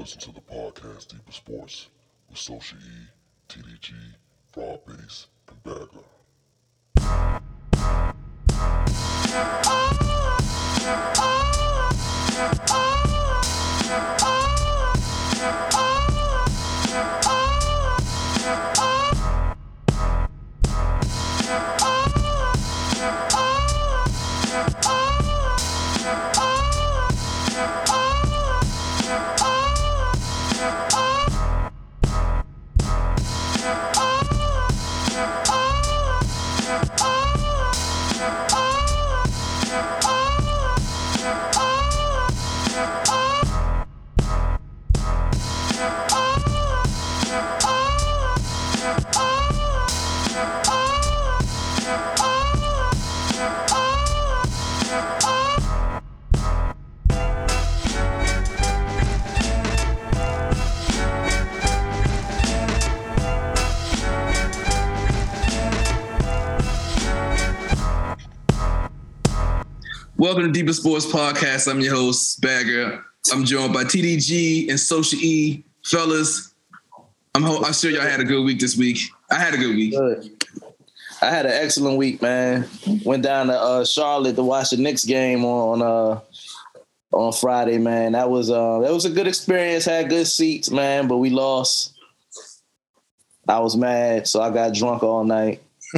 listen to the podcast Deeper Sports with Social E, TDG, Broad Base, and Bagger. Oh, oh. Welcome to Deeper Sports Podcast. I'm your host, Bagger. I'm joined by TDG and Social E. Fellas, I'm, ho- I'm sure y'all had a good week this week. I had a good week. Good. I had an excellent week, man. Went down to uh, Charlotte to watch the Knicks game on uh, on Friday, man. That was uh, that was a good experience. Had good seats, man, but we lost. I was mad, so I got drunk all night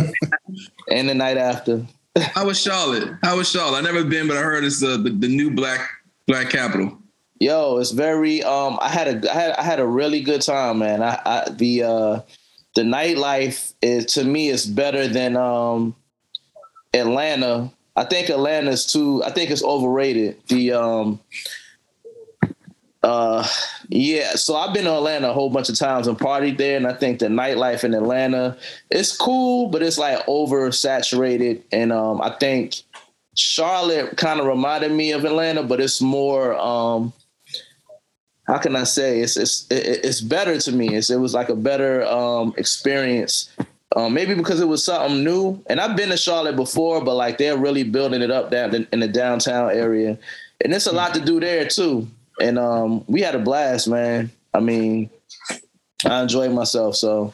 and the night after. How was Charlotte? How was Charlotte? I never been, but I heard it's uh, the, the new black black capital. Yo, it's very. Um, I had a I had I had a really good time, man. I, I the uh, the nightlife is to me is better than um, Atlanta. I think Atlanta's too. I think it's overrated. The um, uh, yeah. So I've been to Atlanta a whole bunch of times and partied there, and I think the nightlife in Atlanta is cool, but it's like oversaturated. And um, I think Charlotte kind of reminded me of Atlanta, but it's more. Um, how can I say it's it's it's better to me. It's, it was like a better um, experience. Um, maybe because it was something new, and I've been to Charlotte before, but like they're really building it up down in the downtown area, and it's a lot to do there too. And um, we had a blast, man. I mean, I enjoyed myself. So,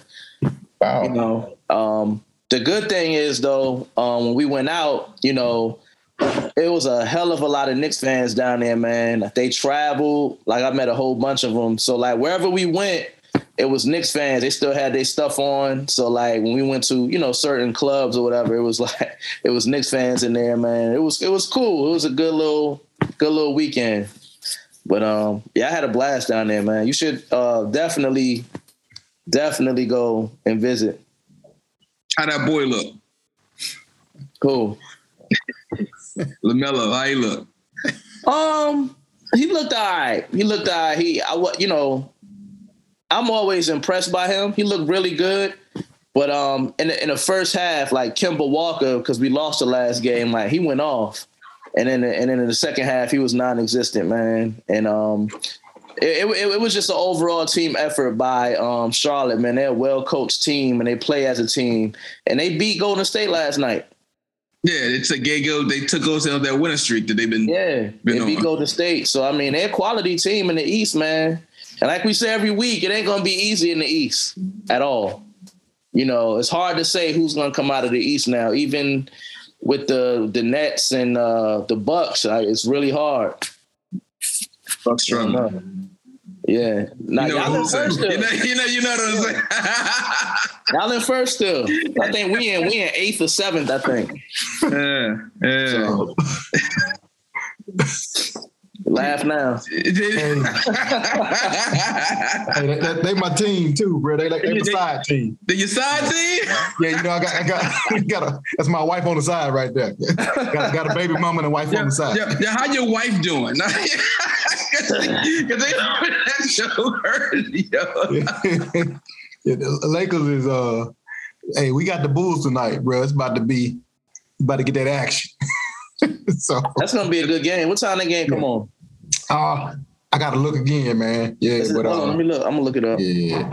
Wow. you know, um, the good thing is though, um, when we went out, you know, it was a hell of a lot of Knicks fans down there, man. They traveled. Like I met a whole bunch of them. So like wherever we went, it was Knicks fans. They still had their stuff on. So like when we went to you know certain clubs or whatever, it was like it was Knicks fans in there, man. It was it was cool. It was a good little good little weekend. But um, yeah, I had a blast down there, man. You should uh, definitely definitely go and visit. How that boy look? Cool. Lamelo, how he look? Um, he looked all right. He looked all right. He, I, you know, I'm always impressed by him. He looked really good. But um, in the, in the first half, like Kemba Walker, because we lost the last game, like he went off, and then and then in the second half, he was non-existent, man. And um, it, it, it was just an overall team effort by um Charlotte, man. They're a well-coached team and they play as a team, and they beat Golden State last night. Yeah, it's a gay go. They took us on that winning streak that they've been. Yeah, Been they beat on. Golden State. So I mean, they're a quality team in the East, man. And like we say every week, it ain't gonna be easy in the East at all. You know, it's hard to say who's gonna come out of the East now. Even with the the Nets and uh, the Bucks, uh, it's really hard. Fuck strong. Yeah, now You know, y'all in first still. you know, you know, you know what I'm saying. Y'all in first still. I think we in we in eighth or seventh. I think. yeah, yeah. So, laugh now. Hey, they, they, they my team too, bro. They like they my side team. Did your side team? Yeah, you know, I got, I got, got a. That's my wife on the side right there. got, got a baby mama and a wife Yeah, on the side. yeah, yeah, how your wife doing? Because they, 'cause they that show heard, yo. Yeah, the Lakers is uh, hey, we got the Bulls tonight, bro. It's about to be, about to get that action. so, That's gonna be a good game. What time that game come on? Uh, I got to look again, man. Yeah, Is it- but uh, let me look. I'm gonna look it up. yeah,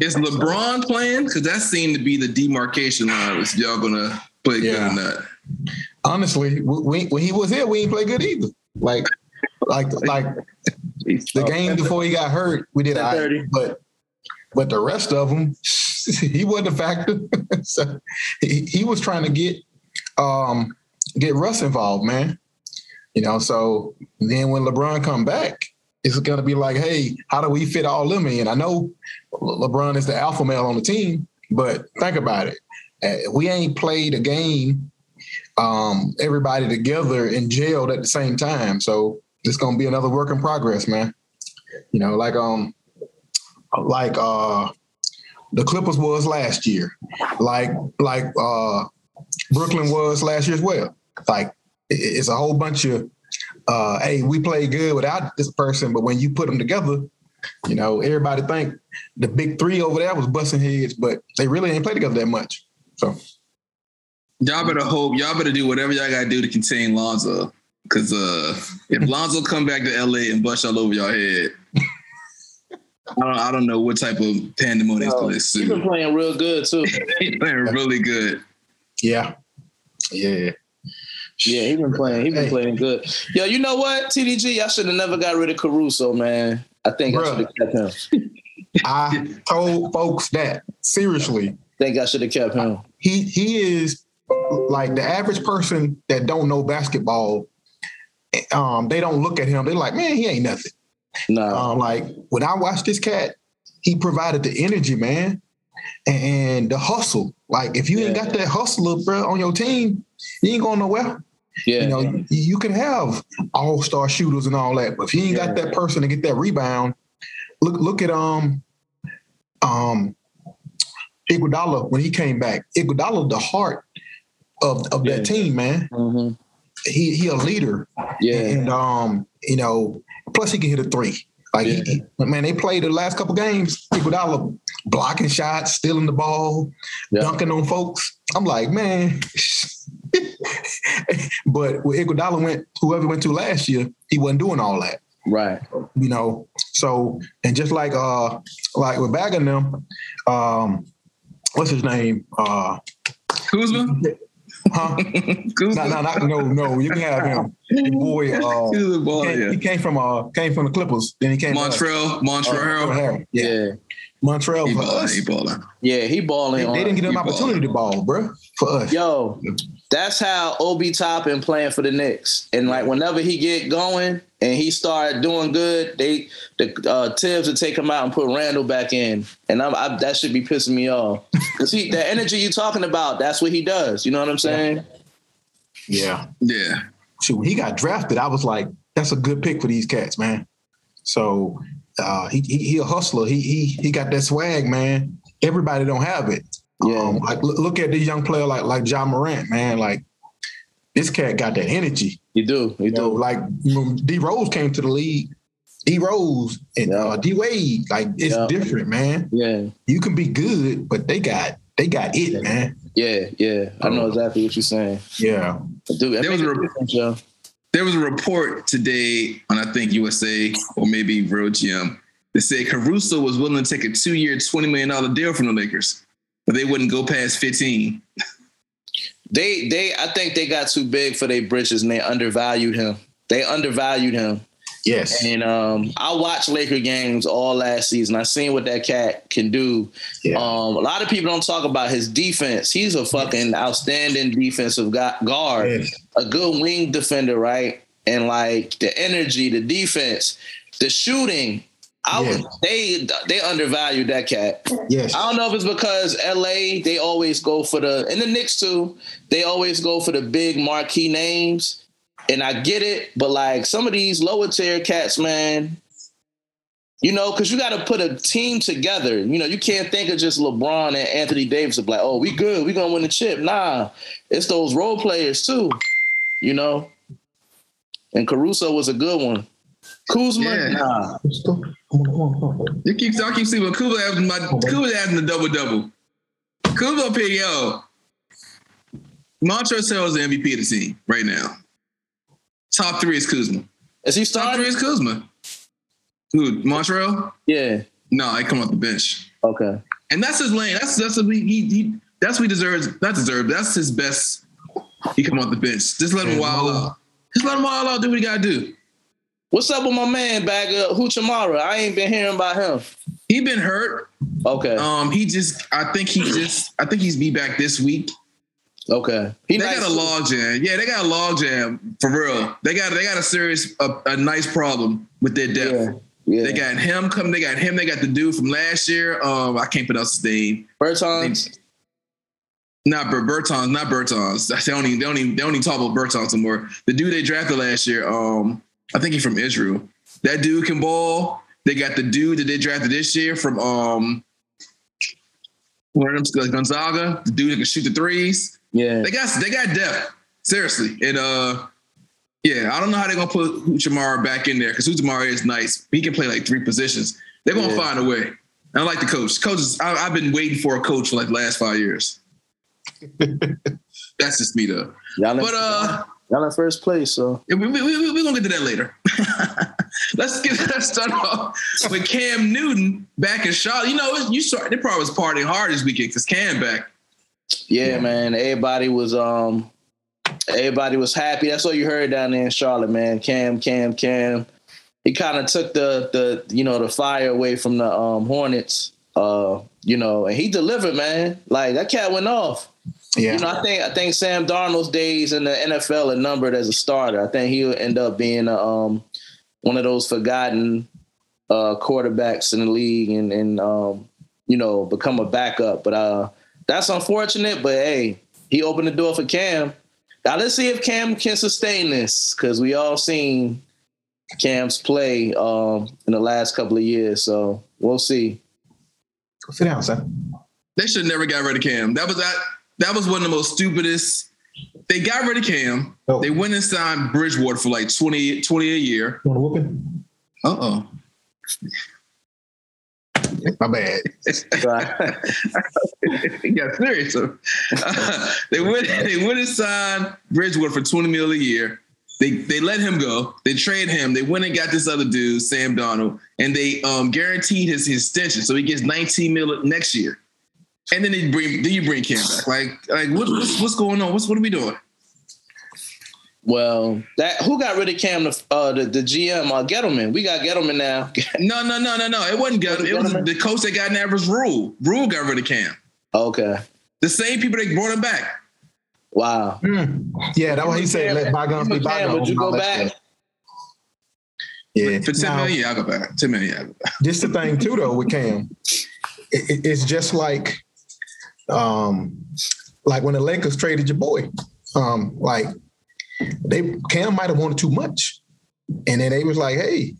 Is LeBron playing? Because that seemed to be the demarcation line. Is y'all gonna play good Yeah. or not? honestly, we, we, when he was here, we ain't play good either. Like, like, like, The game before he got hurt, we did all right. But but the rest of them, he wasn't a factor. so he, he was trying to get um get Russ involved, man. You know, so then when LeBron come back, it's gonna be like, hey, how do we fit all of them in? I know LeBron is the alpha male on the team, but think about it. Uh, we ain't played a game um everybody together and jailed at the same time. So it's gonna be another work in progress, man. You know, like um like uh the Clippers was last year, like like uh Brooklyn was last year as well. Like it's a whole bunch of uh hey, we play good without this person, but when you put them together, you know, everybody think the big three over there was busting heads, but they really ain't played together that much. So Y'all better hope. Y'all better do whatever y'all gotta do to contain Lonzo. Cause uh, if Lonzo come back to LA and bust all over your head, I don't. I don't know what type of pandemonium Oh, is He's been going playing real good too. He's playing really good. yeah. Yeah. Yeah, he's been playing. He's been Hey. playing good. Yo, you know what? TDG, I should have never got rid of Caruso, man. I think I should have kept him. I told folks that seriously. think I should have kept him. he he is like the average person that don't know basketball. Um, they don't look at him. They're like, man, he ain't nothing. No. Um, like when I watched this cat, he provided the energy, man, and the hustle. Like if you ain't got that hustler, bro, on your team, you ain't going nowhere. yeah. You know, you, you can have all star shooters and all that, but if you ain't got that person to get that rebound, look look at um um Iguodala when he came back. Iguodala, the heart of of Yeah. that team, man. Mhm. He he a leader, Yeah. and um you know, plus he can hit a three. Like he- he, man, they played the last couple games. Iguodala blocking shots, stealing the ball, Yeah. dunking on folks. I'm like, man. but with Iguodala went, whoever went to last year, he wasn't doing all that, Right. you know. So and just like uh like with bagging them, um, what's his name? Uh, Kuzma. huh? Kuzma. no, no, no, no, no. You can have him. Your boy, uh, Kuzma ball, he, came, yeah. he came from uh came from the Clippers. Then he came Montrezl. Uh, Montrezl. Harrell. yeah. Yeah. Montrezl He for balling. us. He balling. Yeah. He They, balling. they on- didn't get an He opportunity to ball, bro. For us. Yo, that's how Obi Toppin playing for the Knicks. And like whenever he get going and he start doing good, they the uh, Thibs would take him out and put Randle back in, and I'm, I, that should be pissing me off. Cause he the energy you talking about, that's what he does. You know what I'm saying? Yeah. Yeah. Shoot, when he got drafted, I was like, that's a good pick for these cats, man. So uh, he, he he a hustler. He he he got that swag, man. Everybody don't have it. Yeah. Um, like look, look at this young player like like Ja Morant, man. Like this cat got that energy. You do, you You know, do. like when D Rose came to the league. D Rose and uh, D Wade, like it's Yeah. different, man. Yeah, You can be good, but they got they got it, man. yeah, yeah. I know exactly what you're saying. Yeah. Dude, There was a a- difference, yo. There was a report today on I think USA or maybe Real GM that said Caruso was willing to take a two-year, twenty million dollar deal from the Lakers, but they wouldn't go past fifteen. They they I think they got too big for their britches and they undervalued him. They undervalued him. Yes. And um, I watched Laker games all last season. I seen what that cat can do. Yeah. Um, a lot of people don't talk about his defense. He's a fucking outstanding defensive guard, Yes. a good wing defender, right? And like the energy, the defense, the shooting. I Yeah. would they they undervalued that cat. Yes. I don't know if it's because LA they always go for the and the Knicks too. They always go for the big marquee names, and I get it. But like some of these lower tier cats, man, you know, because you got to put a team together. You know, you can't think of just LeBron and Anthony Davis of like, oh, we good, we gonna win the chip. Nah, it's those role players too. You know, and Caruso was a good one. Kuzma, Yeah. nah. You keep y'all keep seeing Kuzma having my Kuzma having the double double. Kuzma up here, yo. Montrezl is the MVP of the team right now. Top three is Kuzma. Is he starting? Top three is Kuzma. Who? Montrezl? Yeah. No, I come off the bench. Okay. And that's his lane. That's that's what he, he, he that's what he deserves. Not deserve. That's his best. He come off the bench. Just let him Yeah, wild out. Just let him wild out. Do what he gotta do. What's up with my man back up Hachimura? I ain't been hearing about him. He been hurt. Okay. Um, he just I think he just I think he's be back this week. Okay. He They nice got a log jam. Yeah, they got a log jam for real. They got they got a serious a, a nice problem with their depth. Yeah. Yeah. They got him come. They got him. They got the dude from last year. Um, I can't pronounce his name. Bertans. Not Ber- Bertons. Not Bertons. They don't even. They don't even. They don't even talk about Bertons anymore. The dude they drafted last year. Um, I think he's from Israel. That dude can ball. They got the dude that they drafted this year from um, one of them Gonzaga. The dude that can shoot the threes. Yeah. They got they got depth. Seriously. And uh yeah, I don't know how they're gonna put Hachimura back in there because Hachimura is nice. He can play like three positions. They're gonna Yeah. find a way. And I like the coach. Coaches, I, I've been waiting for a coach for like the last five years. That's just me though. Y'all But uh y'all in first place, so yeah, we, we, we, we're gonna get to that later. let's get let's start off with Cam Newton back in Charlotte. You know, you saw they probably was partying hard this weekend because Cam back. yeah, man. Everybody was um everybody was happy. That's all you heard down there in Charlotte, man. Cam, Cam, Cam. He kind of took the the you know the fire away from the um Hornets. Uh, you know, and he delivered, man. Like that cat went off. Yeah. You know, I think I think Sam Darnold's days in the NFL are numbered as a starter. I think he'll end up being a, um, one of those forgotten uh, quarterbacks in the league and and um, you know become a backup. But uh, that's unfortunate. But hey, he opened the door for Cam. Now let's see if Cam can sustain this because we all seen Cam's play um, in the last couple of years. So we'll see. Sit down, son. They should never got rid of Cam. That was that. That was one of the most stupidest. They got rid of Cam. Oh. They went and signed Bridgewater for like 20, 20 a year. You want a whooping? Uh oh. My bad. it got serious. they went. They went and signed Bridgewater for twenty mil a year. They they let him go. They trade him. They went and got this other dude, Sam Darnold, and they um, guaranteed his, his extension, so he gets nineteen mil next year. And then they bring then you bring Cam back. Like like what, what's what's going on? What's what are we doing? Well, that who got rid of Cam? The uh, the, the GM, uh, Gettleman. We got Gettleman now. No no no no no. It wasn't Gunn. It was the coach that got in there Rhule. Rhule got rid of Cam. okay. The same people that brought him back. Wow. Hmm. Yeah, that's what he said. Let bygones be Cam, bygones. would you and all go back? stuff. Yeah. For ten Now, million, yeah, I'll go back. Ten million, yeah, I'll go back. this the thing too, though, with Cam. It- it- it's just like, um, like when the Lakers traded your boy. Um, like they Cam might have wanted too much, and then they was like, hey,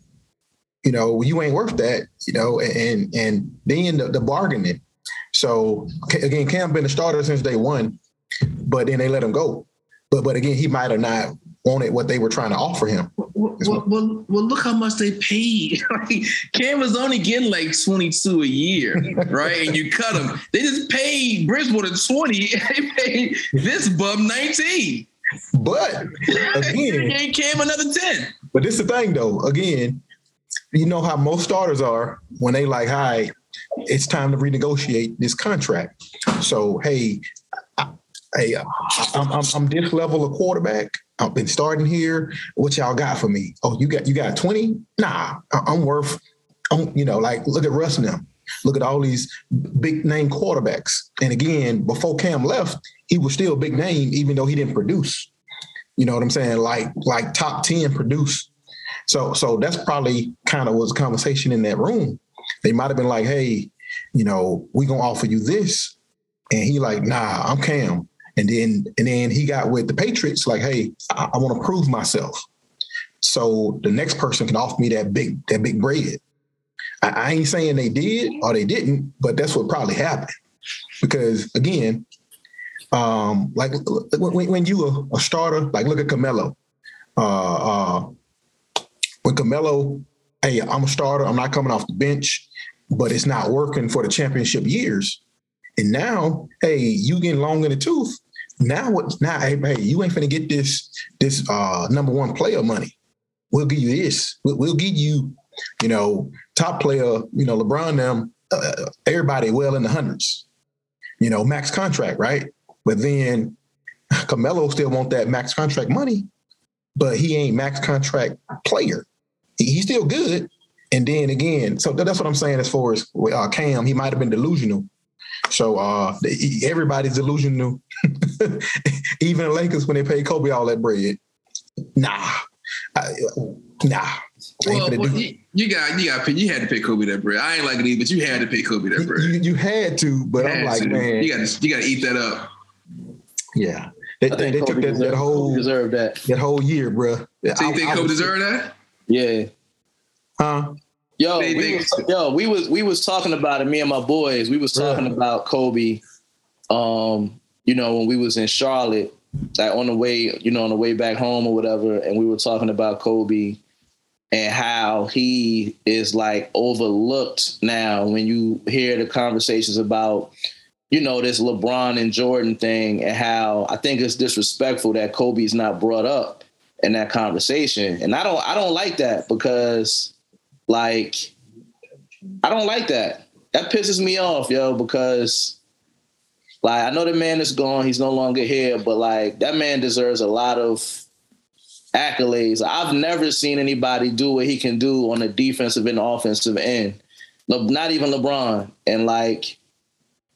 you know, you ain't worth that, you know, and and then the, the bargaining. So again, Cam been a starter since day one, but then they let him go. But but again, he might have not wanted what they were trying to offer him. Well, well, well, well, look how much they paid. Like, Cam was only getting like 22 a year, right? And you cut him. They just paid Bridgewater 20 and they paid this bum 19. But again, gave Cam another 10. But this is the thing though, again, you know how most starters are when they like, hi, it's time to renegotiate this contract. So hey, hey, I- I'm, I'm I'm this level of quarterback. I've been starting here. What y'all got for me? Oh, you got you got 20? Nah, I'm worth. I'm, you know, like look at Russ now. Look at all these big name quarterbacks. And again, before Cam left, he was still big name, even though he didn't produce. You know what I'm saying? Like like top 10 produce. So so that's probably kind of was a conversation in that room. They might have been like, hey, you know, we gonna offer you this. And he like, nah, I'm Cam. And then and then he got with the Patriots, like, hey, I, I want to prove myself. So the next person can offer me that big that big bread. I, I ain't saying they did or they didn't, but that's what probably happened. Because again, um, like when, when you a, a starter, like look at Carmelo. Uh, uh, when Carmelo, hey, I'm a starter. I'm not coming off the bench, but it's not working for the championship years. And now, hey, you getting long in the tooth. Now what? Now, hey, hey, you ain't finna get this this uh, number one player money. We'll give you this. We'll, we'll give you, you know, top player. You know, LeBron them. Uh, everybody well in the hundreds. You know, max contract, right? But then Carmelo still want that max contract money, but he ain't max contract player. he, he's still good. And then again, so that's what I'm saying as far as uh, Cam, he might have been delusional. So uh, everybody's delusional. Even the Lakers when they paid Kobe all that bread. Nah, I, nah. Well, well you, you, got you got you had to pay Kobe that bread. I ain't like it either, but you had to pay Kobe that bread. You, you had to, but had I'm like, to. man, you got you got to eat that up. Yeah, they, they, they took that, that whole deserve that that whole year, bro. So you I, think I Kobe deserved that? Yeah. Huh? Yo, we was, yo, we was we was talking about it. Me and my boys, we was talking about Kobe. Um, you know, when we was in Charlotte, like on the way, you know, on the way back home or whatever, and we were talking about Kobe and how he is like overlooked now when you hear the conversations about you know this LeBron and Jordan thing and how I think it's disrespectful that Kobe's not brought up in that conversation and I don't I don't like that because like I don't like that that pisses me off yo because like I know the man is gone he's no longer here but like that man deserves a lot of accolades. I've never seen anybody do what he can do on the defensive and offensive end. Not even LeBron. And like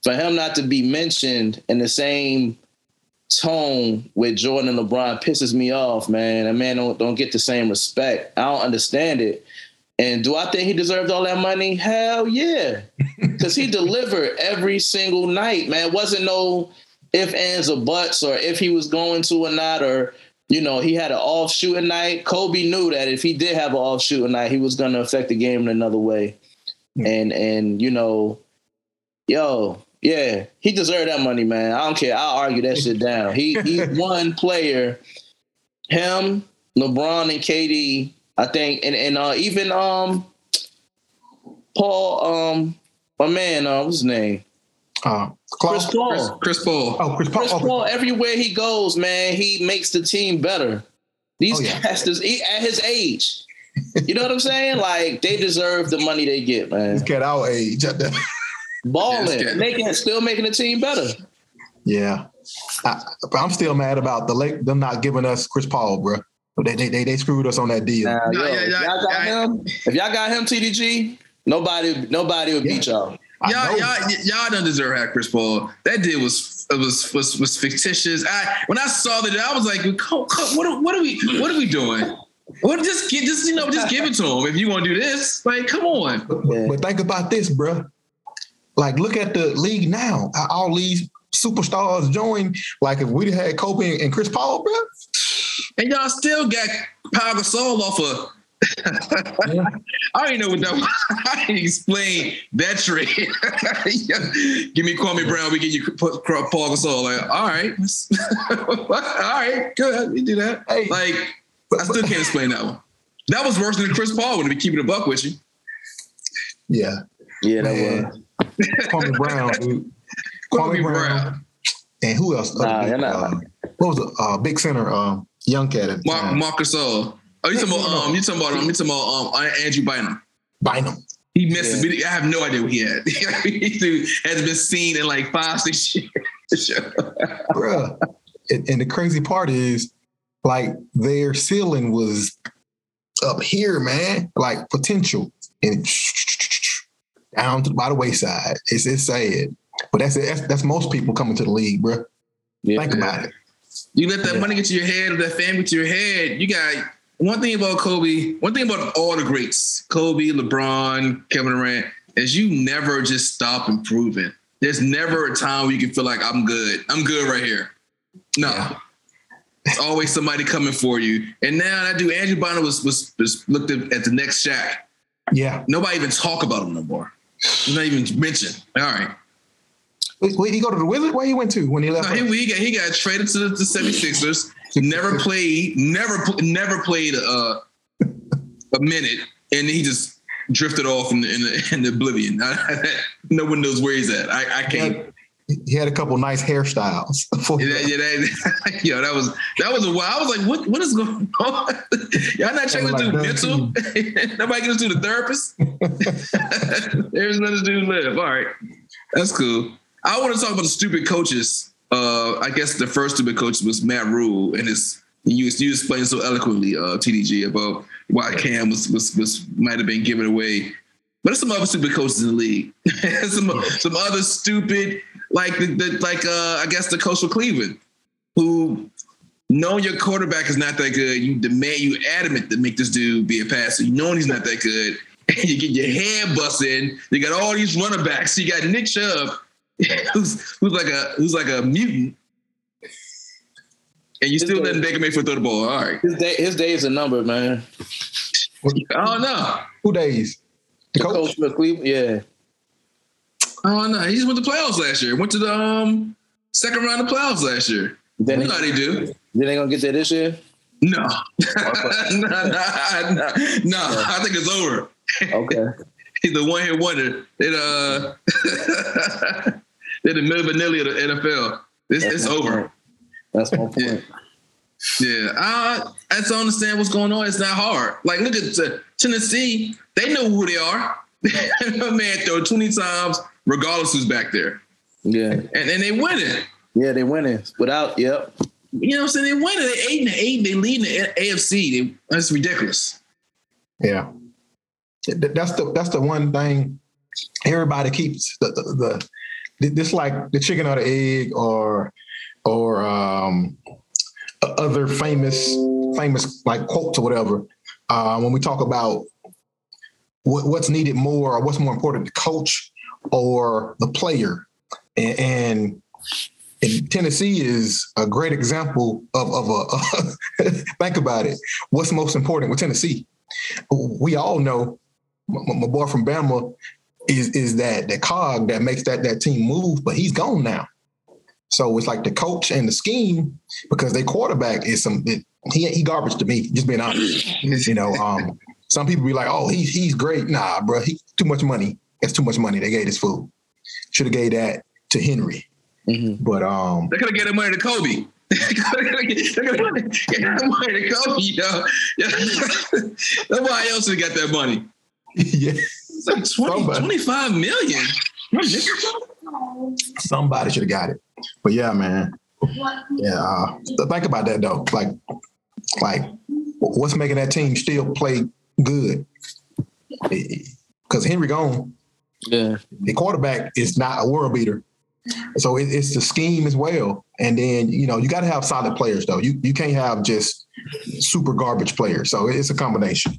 for him not to be mentioned in the same tone with Jordan and LeBron pisses me off, man. A man don't, don't get the same respect. I don't understand it. And do I think he deserved all that money? Hell yeah. Because he delivered every single night, man. Wasn't no if, ands, or buts, or if he was going to or not, or you know, he had an off shooting night. Kobe knew that if he did have an off shooting night, he was going to affect the game in another way. Mm-hmm. And and you know, yo, yeah, he deserved that money, man. I don't care. I'll argue that shit down. He he's one player. Him, LeBron, and KD. I think, and and uh, even um, Paul, um, my man, uh, what's his name? Uh, Chris Paul. Chris, Chris, Paul. Oh, Chris Paul. Chris Paul. Everywhere he goes, man, he makes the team better. These oh, yeah. casters he, at his age, you know what I'm saying? Like they deserve the money they get, man. He's at our age, balling, yeah, making still making the team better. Yeah, I, am still mad about the late them not giving us Chris Paul, bro. They they they, they screwed us on that deal. Nah, yo, yeah, yeah, if y'all got him, if y'all got him, TDG, nobody nobody would beat y'all. Y'all, y'all, y'all don't deserve have Chris Paul. That deal was was was was fictitious. I when I saw that, I was like, what are, what are we what are we doing? What just get just you know just give it to him if you want to do this. Like, come on. But, but think about this, bro. Like, look at the league now. All these superstars join. Like, if we had Kobe and Chris Paul, bro, and y'all still got Pau Gasol off of I don't even know what that was. I didn't explain that trade. Give me Kwame Brown, we get you Paul Gasol. Like, all right. all right, good. We do that. Hey, like, I still can't explain that one. That was worse than Chris Paul when he be keeping a buck with you. Yeah. Yeah, that Man. was. Kwame Brown, dude. Kwame, Kwame Brown. Brown. And who else? Nah, big, uh, what was the uh, big center? Uh, young cat. Mark, Marcus Gasol. Oh, you talking about um? You talking about um? You talking about um? Andrew Bynum. Bynum. He missed yeah. it. I have no idea what he had. he has been seen in like five, six years. Bruh. And, and the crazy part is, like, their ceiling was up here, man. Like potential and down to by the wayside. It's it's sad, but that's that's, that's most people coming to the league, bro. Yeah. Think about it. You let that yeah. money get to your head or that fame get to your head. You got one thing about Kobe, one thing about all the greats, Kobe, LeBron, Kevin Durant, is you never just stop improving. There's never a time where you can feel like I'm good. I'm good right here. No. Yeah. It's always somebody coming for you. And now I do Andrew Bynum was, was, was looked at, at the next Shaq. Yeah. Nobody even talk about him no more. Not even mentioned. All right. Wait, wait, he go to the Wizard? Where he went to when he left? No, he, he, got, he got traded to the, the 76ers never played, never never played a, a minute, and he just drifted off in the, in, the, in the oblivion. no one knows where he's at. I, I can't. He had, he had a couple nice hairstyles. yeah, yeah, that, yeah, that was that was a while. I was like, what what is going on? Y'all not checking like through mental? Nobody gets to the therapist. There's another dude live. All right, that's cool. I want to talk about the stupid coaches uh, I guess the first stupid coach was Matt Rhule, and his you you explained so eloquently, uh, TDG, about why Cam was was was might have been given away. But there's some other stupid coaches in the league. some some other stupid like the, the like uh I guess the coach for Cleveland who know your quarterback is not that good. You demand you adamant to make this dude be a passer. You know he's not that good. And you get your head busted. You got all these running backs. You got Nick Chubb, who's who's like a who's like a mutant. And you still letting Baker Mayfield throw the ball. All right. His day, his days are numbered, man. I don't know. Who days? The, the coach? coach Cleveland, yeah. I don't know. He just went to the playoffs last year. Went to the um, second round of playoffs last year. Then you know how they do. Then they gonna get there this year? No. no, no, no, no. I think it's over. Okay. He's the one hit wonder. It uh they're the Milli Vanilli of the NFL. It's, it's over. Point. That's my point. Yeah. Yeah, uh, I just don't understand what's going on. It's not hard. Like, look at uh, Tennessee. They know who they are. Man, throw 20 times, regardless who's back there. Yeah. And, and they win it. Yeah, they win it. Without, yep. You know what I'm saying? They win it. They eight and eight. They lead the AFC. They, that's ridiculous. Yeah. That's the that's the one thing everybody keeps the, the, the this like the chicken or the egg or or um, other famous famous like quotes or whatever. Uh, when we talk about what, what's needed more or what's more important, the coach or the player, and, and, and Tennessee is a great example of, of a. think about it. What's most important with Tennessee? We all know my, my boy from Bama is is that the cog that makes that that team move, but he's gone now. So it's like the coach and the scheme because their quarterback is some it, he he garbage to me. Just being honest, you know. Um, some people be like, "Oh, he's he's great." Nah, bro, he too much money. That's too much money. They gave this fool. Should have gave that to Henry. Mm-hmm. But um, they could have given money to Kobe. they could have given money to Kobe, yo. Yeah. Nobody else would got that money. Yeah, it's like 20, 25 million. Somebody should have got it. But yeah, man. Yeah. Uh, think about that though. Like, like, what's making that team still play good? Because Henry gone. Yeah. The quarterback is not a world beater. So it, it's the scheme as well. And then, you know, you got to have solid players though. You you can't have just super garbage players. So it's a combination.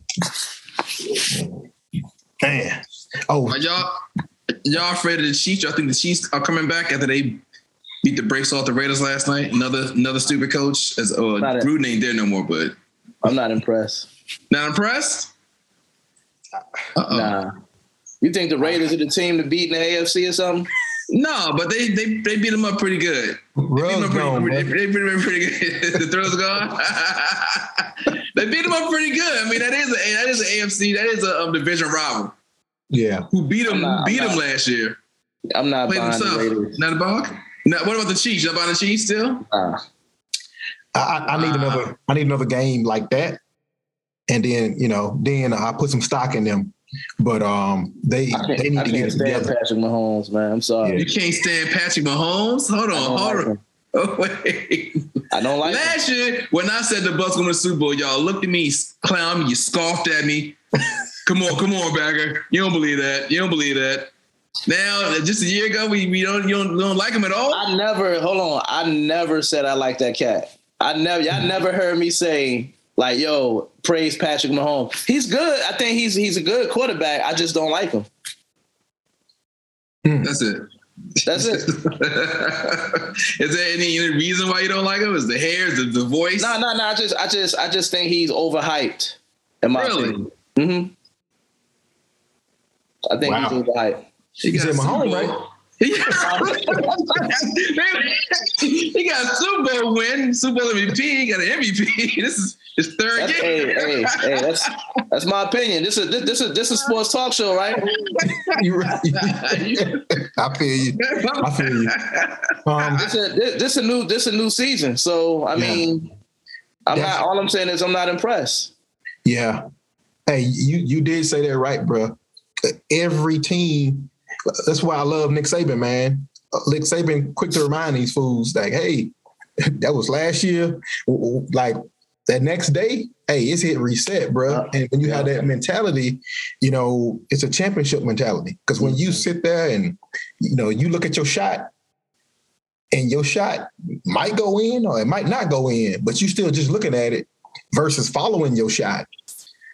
Man. Oh, are y'all y'all afraid of the Chiefs? Y'all think the Chiefs are coming back after they beat the brakes off the Raiders last night. Another another stupid coach. As uh, Gruden ain't there no more, but I'm not impressed. Not impressed? Uh-oh. Nah. You think the Raiders are the team to beat in the AFC or something? No, but they they, they beat them up pretty good. They beat them up pretty, they, they beat them up pretty good. the thrill's gone. they beat them up pretty good. I mean, that is a that is an AFC. That is a um, division rival. Yeah. Who beat them? Not, beat them last year? I'm not Played buying the Raiders. Not a bug. Now, what about the Chiefs? Not about the Chiefs still? Uh, I, I, need uh, another. I need another game like that, and then you know, then I put some stock in them. But um, they they need I to get it together. Patrick Mahomes, man. I'm sorry. You can't stand Patrick Mahomes. Hold on, hold like on. Oh, wait. I don't like last him. year when I said the Bucs going to the Super Bowl. Y'all looked at me, clown me, you scoffed at me. come on, come on, Bagger. You don't believe that. You don't believe that. Now, just a year ago, we, we don't you don't, don't like him at all. I never hold on. I never said I like that cat. I never y'all never heard me say like, "Yo, praise Patrick Mahomes." He's good. I think he's he's a good quarterback. I just don't like him. Hmm. That's it. That's it. Is there any, any reason why you don't like him? Is the hair, the, the voice? No, no, no. I just, I just, I just think he's overhyped. In my really? opinion. Mm-hmm. I think wow. he's overhyped. He got Mahomes, right? He got Super Bowl win, Super Bowl MVP. He got an MVP. This is his third that's, game. Hey, hey, hey, that's that's my opinion. This is this, this is this is sports talk show, right? You're right. I feel you. I feel you. Um, this is this, this a new this a new season. So I mean. I'm not. All I'm saying is I'm not impressed. Yeah. Hey, you you did say that right, bro. Every team that's why I love Nick Saban, man. Uh, Nick Saban quick to remind these fools like, hey, that was last year. Like that next day, hey, it's hit reset, bro. Uh, and when you have that mentality, you know, it's a championship mentality. Because when you sit there and you know you look at your shot, and your shot might go in or it might not go in, but you still just looking at it versus following your shot.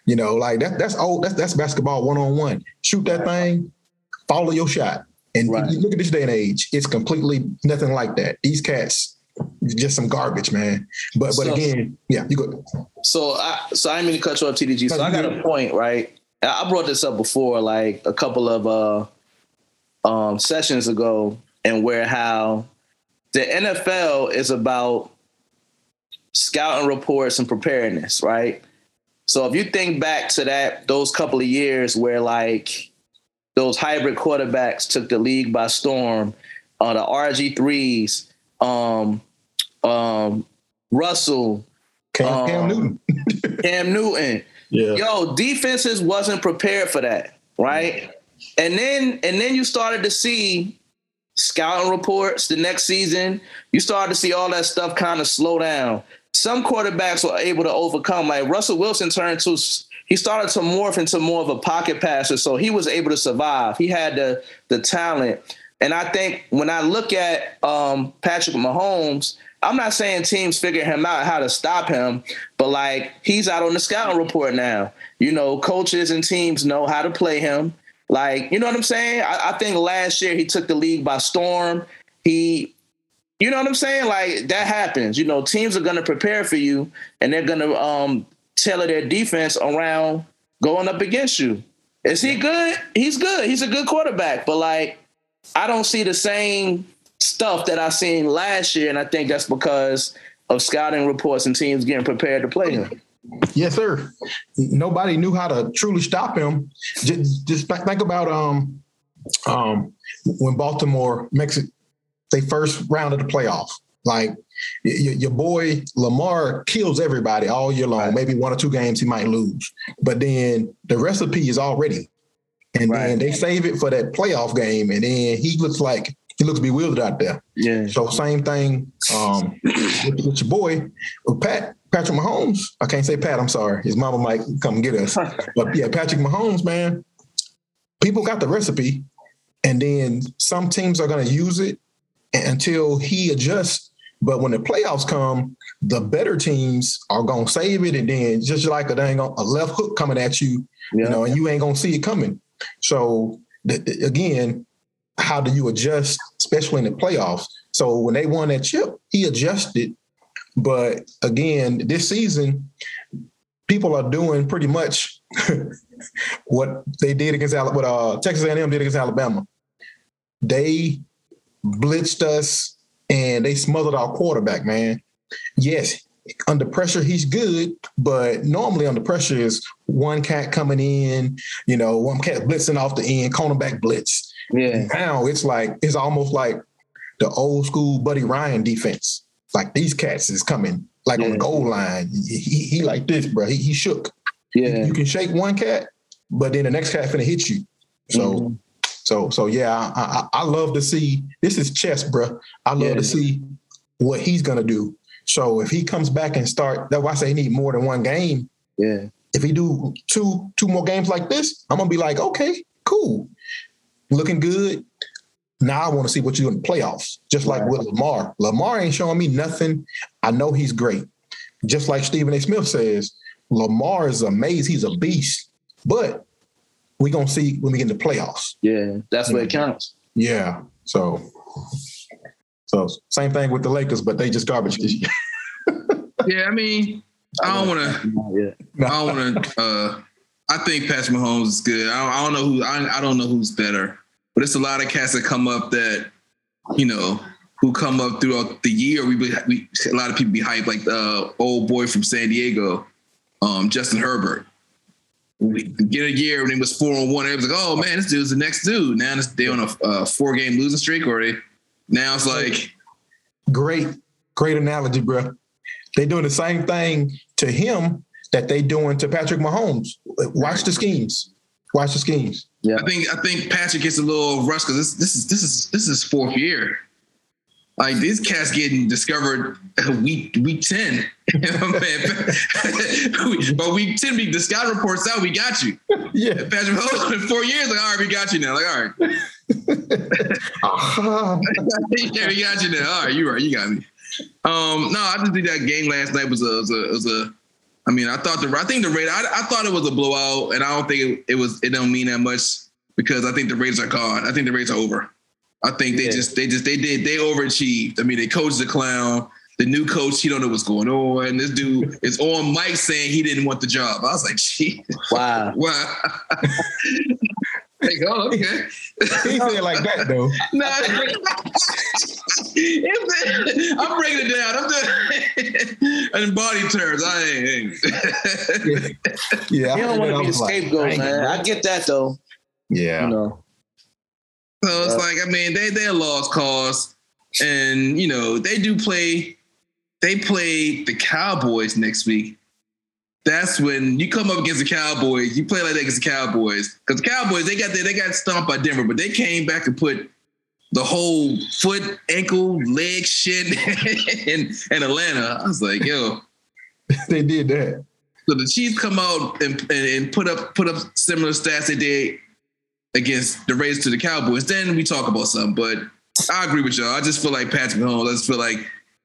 You know, like that that's old. That's that's basketball one on one. Shoot that thing, follow your shot. And Right. you look at this day and age, it's completely nothing like that. These cats, just some garbage, man. But but So- again, yeah, you go. So I so I didn't mean to cut you off, TDG. So I got a point, right? I I brought this up before, like a couple of uh um sessions ago, and where how the NFL is about scouting reports and preparedness, right? So if you think back to that those couple of years where like those hybrid quarterbacks took the league by storm, uh, the RG threes, um, um, Russell, Cam, Cam Um, Newton. Cam Newton. Yeah. Yo, defenses wasn't prepared for that, right? And then and then you started to see scouting reports the next season. You started to see all that stuff kind of slow down. Some quarterbacks were able to overcome. Like Russell Wilson turned to he started to morph into more of a pocket passer, so he was able to survive. He had the the talent. And I think when I look at um, Patrick Mahomes, I'm not saying teams figure him out how to stop him, but like he's out on the scouting report now. You know, coaches and teams know how to play him. Like, you know what I'm saying? I, I think last year he took the league by storm. He, you know what I'm saying? Like that happens. You know, teams are gonna prepare for you and they're gonna um tailor their defense around going up against you. Is he good? He's good. He's a good quarterback, but like I don't see the same stuff that I seen last year, and I think that's because of scouting reports and teams getting prepared to play him. Yes, sir. Nobody knew how to truly stop him. Just, just think about um, um, when Baltimore makes it they first round of the playoff. Like y- y- your boy Lamar kills everybody all year long. Right. Maybe one or two games he might lose, but then the recipe is already. And Right. then they save it for that playoff game, and then he looks like he looks bewildered out there. Yeah. So same thing um, with, with your boy, with Pat Patrick Mahomes. I can't say Pat. I'm sorry. His mama might come get us. But yeah, Patrick Mahomes, man. People got the recipe, and then some teams are going to use it until he adjusts. But when the playoffs come, the better teams are going to save it, and then just like a dang a left hook coming at you, Yeah. you know, and you ain't going to see it coming. So th- th- again, how do you adjust, especially in the playoffs? So when they won that chip, he adjusted. But again, this season, people are doing pretty much what they did against Ala- what uh, Texas A&M did against Alabama. They blitzed us and they smothered our quarterback. Man, yes, under pressure he's good, but normally under pressure is one cat coming in, you know, one cat blitzing off the end, cornerback blitz. Yeah. Now it's like it's almost like the old school Buddy Ryan defense. Like these cats is coming like on the goal line. He, he, like this, bro. He, he shook. Yeah. You can shake one cat, but then the next cat finna hit you. So Mhm. So so yeah, I, I I love to see this is chess, bro. I love Yeah. to see what he's gonna do. So if he comes back and start, that's why I say he need more than one game. Yeah. If he do two two more games like this, I'm gonna be like, okay, cool, looking good. Now I want to see what you do in the playoffs. Just like Right. with Lamar. Lamar ain't showing me nothing. I know he's great. Just like Stephen A. Smith says, Lamar is amazing. He's a beast. But we gonna see when we get in the playoffs. Yeah. That's where it counts. Yeah. So, so same thing with the Lakers, but they just garbage this year. Yeah, I mean, I don't want to. I don't want to. Uh, I think Patrick Mahomes is good. I don't, I don't know who. I, I don't know who's better, but it's a lot of cats that come up that, you know, who come up throughout the year. We, be, we a lot of people be hyped, like the old boy from San Diego, um, Justin Herbert. We get a year when he was four on one. It was like, oh man, this dude's the next dude. Now this, they on a uh, four game losing streak, or they now it's like, Great, great analogy, bro. They doing the same thing to him that they doing to Patrick Mahomes. Watch the schemes. Watch the schemes. Yeah, I think I think Patrick gets a little rush because this this is this is this is his fourth year. Like this cats getting discovered week week ten. but week ten, the scout reports out, we got you. Yeah. Patrick Mahomes in four years, like all right, we got you now. Like all right, Ah, yeah, we got you now. All right, you right, you got me. Um, no, I just think that game last night was a was a, was a I mean, I thought the I think the Raiders I, I thought it was a blowout, and I don't think it, it was it don't mean that much because I think the Raiders are gone. I think the Raiders are over. I think they Yeah. just they just they did they overachieved. I mean, they coached the clown. The new coach, he don't know what's going on. This dude is on mic saying he didn't want the job. I was like, gee, Wow. wow. like, oh, okay. he said like that though. Nah, I'm breaking it down. I'm doing in body terms. I ain't. ain't. Yeah, I You don't want to be the was like, scapegoat, man. I get that though. Yeah. You know. So it's Yeah. like, I mean, they they're lost cause, and you know they do play. They play the Cowboys next week. That's when you come up against the Cowboys. You play like that against the Cowboys because the Cowboys they got they, they got stomped by Denver, but they came back and put the whole foot, ankle, leg shit in in Atlanta. I was like, yo. they did that. So the Chiefs come out and, and, and put up put up similar stats they did against the Raiders to the Cowboys. Then we talk about something. But I agree with y'all. I just feel like Patrick Mahomes. I just feel like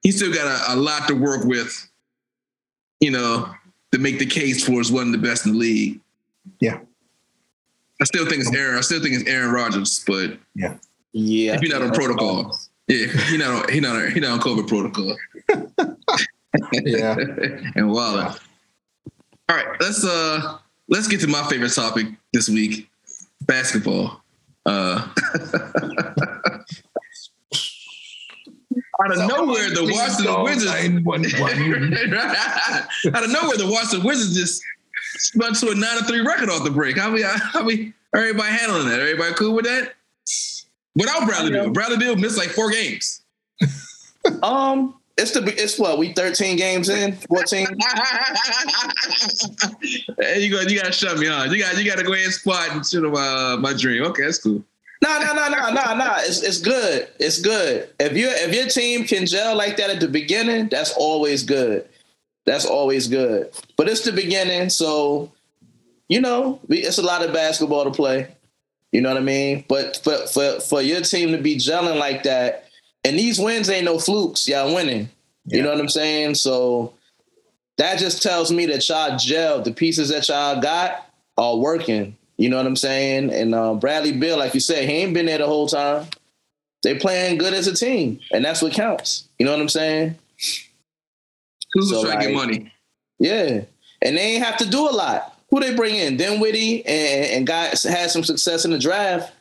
he still got a, a lot to work with. You know, to make the case for as one of the best in the league. Yeah. I still think it's Aaron. I still think it's Aaron Rodgers, but Yeah. Yeah. If you're not on protocol, yeah, he not on, he not on, he not on COVID protocol. Yeah. and Waller. All right, let's uh let's get to my favorite topic this week, basketball. Uh out of nowhere, the Washington Wizards out of nowhere, the Washington Wizards just spun to a nine to three record off the break. How we how we everybody handling that? Everybody cool with that? Without Bradley Beal. Bradley Beal missed like four games. Um, it's the it's what we 13 games in, 14. Hey, you got you gotta shut me on. You got you gotta go ahead and squat shit on my, my dream. Okay, that's cool. No, no, no, no, no, no. It's it's good. It's good. If you if your team can gel like that at the beginning, that's always good. That's always good. But it's the beginning, so you know we, it's a lot of basketball to play. You know what I mean? But for for for your team to be gelling like that, and these wins ain't no flukes. Y'all winning. You know what I'm saying? So that just tells me that y'all gel. The pieces that y'all got are working. You know what I'm saying? And uh, Bradley Beal, like you said, he ain't been there the whole time. They playing good as a team, and that's what counts. You know what I'm saying? Who's So, trying to get money? Yeah, and they ain't have to do a lot. Who they bring in? Dinwiddie and, and guys had some success in the draft. Um,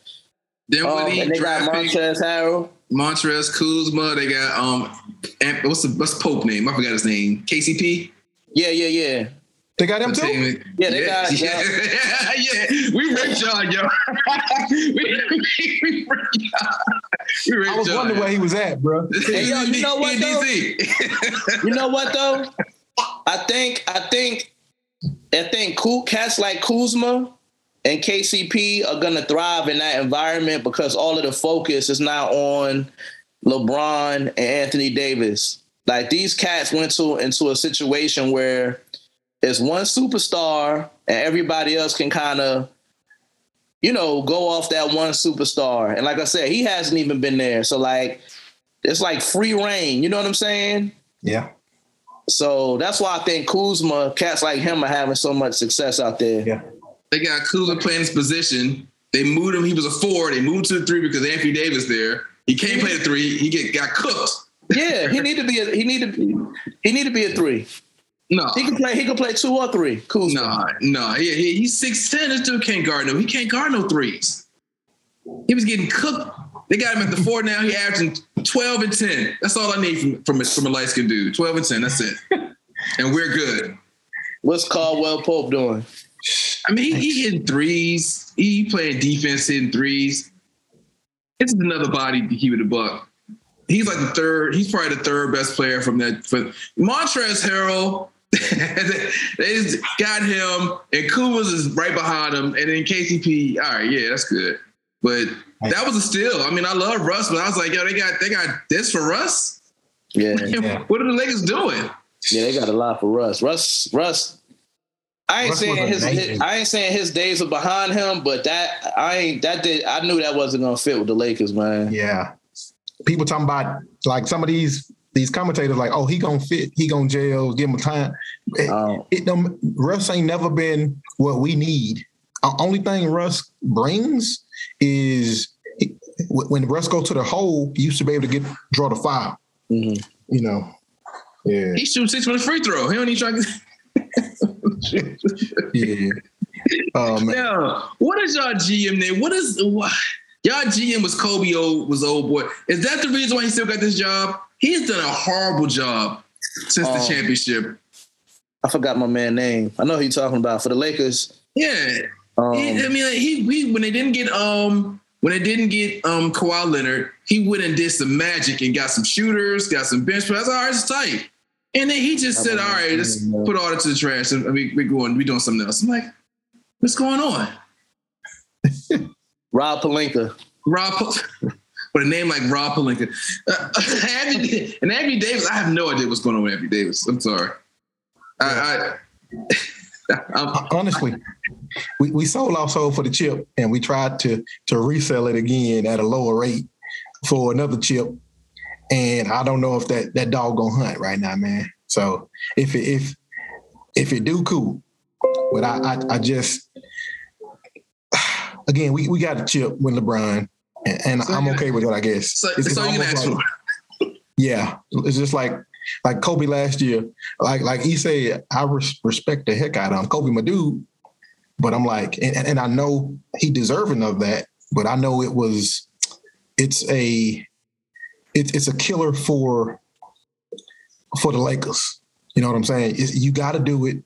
Dinwiddie, and they got draft pick, Montrezl Harrell. Montrez Kuzma. They got um, what's the what's Pope name? I forgot his name. KCP. Yeah, yeah, yeah. They got him too. his name? Yeah, they got- yeah, yeah. We raped y'all, yo. we, we, we y'all. We raped I was y'all, wondering yo. where he was at, bro. Hey, yo, you know what, though? You know what though? I think I think I think cool cats like Kuzma and KCP are gonna thrive in that environment because all of the focus is now on LeBron and Anthony Davis. Like these cats went to into a situation where it's one superstar and everybody else can kind of you know go off that one superstar. And like I said, he hasn't even been there. So like it's like free reign. You know what I'm saying? Yeah. So that's why I think Kuzma, cats like him, are having so much success out there. Yeah. They got Kuzma playing his position. They moved him. He was a four. They moved to the three because Anthony Davis there. He can't play the three. He get got cooked. Yeah, he need to be. A, he need to. Be, he need to be a three. No, He can play. He can play two or three. Kuzma. no, no. Yeah, he, he's six ten. This dude can't guard no. He can't guard no threes. He was getting cooked. They got him at the four now. He averaging twelve and ten. That's all I need from from a, from a light skinned dude. Twelve and ten. That's it. And we're good. What's Caldwell Pope doing? I mean, he, he hitting threes. He playing defense, hitting threes. It's another body to keep it a buck. He's like the third. He's probably the third best player from that. But Montrezl Harrell, they just got him, and Kuzma is right behind him, and then KCP. All right, yeah, that's good. But that was a steal. I mean, I love Russ, but I was like, yo, they got they got this for Russ. Yeah, Yeah. what are the Lakers doing? yeah, they got a lot for Russ. Russ, Russ. I ain't Russ saying his, his- I ain't saying his days are behind him, but that I ain't that did I knew that wasn't gonna fit with the Lakers, man. Yeah. People talking about like some of these these commentators like, oh, he gonna fit, he gonna jail, give him time. It, Um, it don't, Russ ain't never been what we need. The only thing Russ brings is he- when Russ go to the hole, he used to be able to get draw the foul. mhm. You know. Yeah. He shoots six minute free throw. He don't even try to Yeah. Um, Now, what is y'all GM name? What is what? Y'all GM was Kobe old was old boy. Is that the reason why he still got this job? He's done a horrible job since the Um, championship. I forgot my man name. I know who you're talking about for the Lakers. Yeah, Um, he, I mean, like, he, he when they didn't get um when they didn't get um Kawhi Leonard, he went and did some magic and got some shooters, got some bench players. That's all right, it's tight. And then he just said, "All right, let's put all that to the trash. And we we going, we doing something else." I'm like, "What's going on?" Rob Pelinka. Rob, with a name like Rob Pelinka, uh, Anthony, and Abby Davis. I have no idea what's going on with Abby Davis. I'm sorry. I, I, I'm, honestly, we, we sold our soul for the chip and we tried to to resell it again at a lower rate for another chip. And I don't know if that that dog gonna hunt right now, man. So if it if if it do cool, but I I, I just again we, we got a chip with LeBron and, and So I'm okay with it, I guess. so, It's- so you can ask like- yeah, it's just like like Kobe last year. Like like he said, I res- respect the heck out of him. Kobe, my dude. But I'm like, and, and I know he deserving of that. But I know it was, it's a, it's it's a killer for for the Lakers. You know what I'm saying? It's, you got to do it.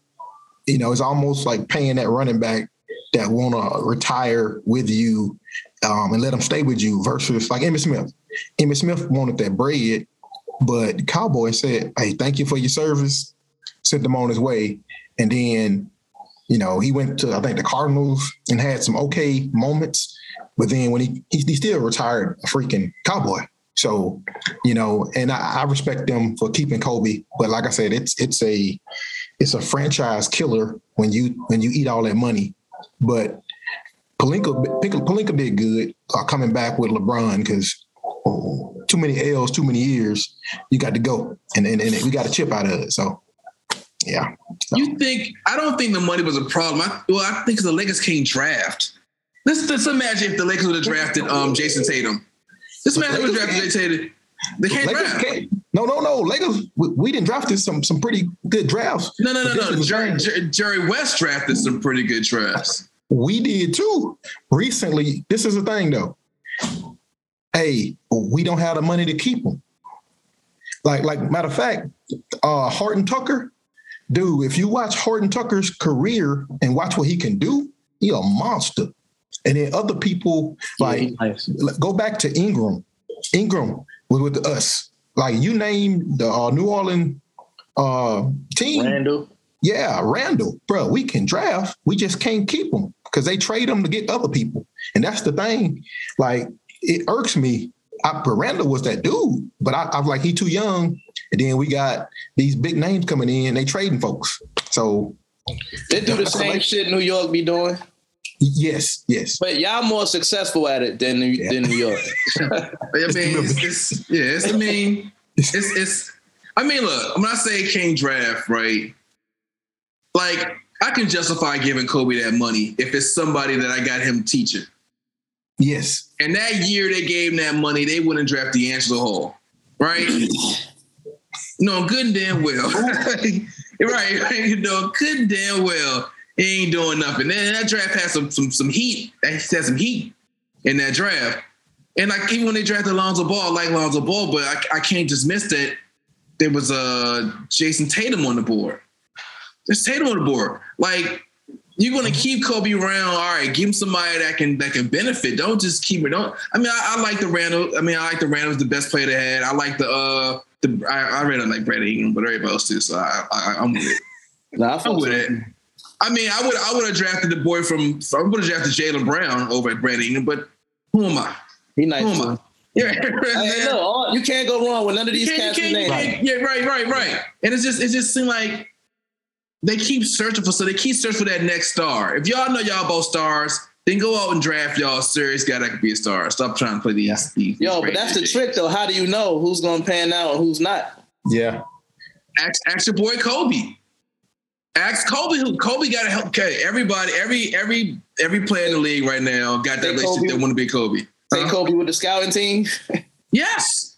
You know, it's almost like paying that running back that want to retire with you um, and let them stay with you versus like Emmitt Smith. Emmitt Smith wanted that bread, but Cowboy said, "Hey, thank you for your service." Sent him on his way, and then, you know, he went to I think the Cardinals and had some okay moments, but then when he he, he still retired a freaking Cowboy. So, you know, and I, I respect them for keeping Kobe, but like I said, it's it's a it's a franchise killer when you when you eat all that money. But Pelinka Pelinka did good uh, coming back with LeBron because too many L's, too many years. You got to go, and and, and we got a chip out of it. So, yeah. You think? I don't think the money was a problem. I, well, I think the Lakers can't draft. Let's, let's imagine if the Lakers would have drafted um, Jayson Tatum. Imagine if we drafted Tatum. They can't Lakers draft. can't. No, no, no. Lakers. We, we didn't draft this some some pretty good drafts. No, no, no, no. Jerry. Jerry, Jerry West drafted some pretty good drafts. We did too. Recently, this is the thing though. Hey, we don't have the money to keep them. Like, like matter of fact, uh Horton Tucker, dude, if you watch Horton Tucker's career and watch what he can do, he a monster. And then other people like nice. go back to Ingram. Ingram was with us. Like you name the uh, New Orleans uh, team. Randle. Yeah, Randle, bro, we can draft. We just can't keep them because they trade them to get other people. And that's the thing. Like, it irks me. I, but Randle was that dude, but I, I'm like, he too young. And then we got these big names coming in, they trading folks. So, They do the same shit New York be doing, yes, yes. but y'all more successful at it than New, Yeah. than New York. I mean, it's, it's, yeah, it's, I mean, it's, it's, I mean, look, when I say king draft, right? Like, I can justify giving Kobe that money if it's somebody that I got him teaching. Yes. And that year they gave him that money, they wouldn't draft the D'Angelo Hall, right? no, good and damn well. right, right, you know, good and damn well. He ain't doing nothing. Then that draft had some some some heat. That had some heat in that draft. And like even when they drafted Lonzo Ball, I like Lonzo Ball, but I, I can't dismiss that there was uh Jayson Tatum on the board. There's Tatum on the board. Like you're gonna keep Kobe around. All right, give him somebody that can that can benefit. Don't just keep it. Don't. I mean, I, I like the Randle. I mean, I like the Randle was the best player they had. I like the uh the I, I really like Brandon Ingram, but everybody else too. So I, I I'm with it. Nah, I'm with it. I mean, I would I would have drafted the boy from I would have drafted Jaylen Brown over at Brandon Ingram, but Who am I? He nice. Who am too. I? Yeah, Hey, man. look, all- you can't go wrong with none of these You cats' you names. can't- Yeah, right, right, right. And it's just it just seemed like they keep searching for so they keep searching for that next star. If y'all know y'all both stars, then go out and draft y'all serious guy that could be a star. Stop trying to play these. these Yo, but that's the random trick though. How do you know who's gonna pan out and who's not? Yeah. Ask, ask your boy Kobe. Ask Kobe who Kobe got to help. Okay, everybody, every every every player in the league right now got that relationship that want to be Kobe. Say Huh? Kobe with the scouting team. Yes.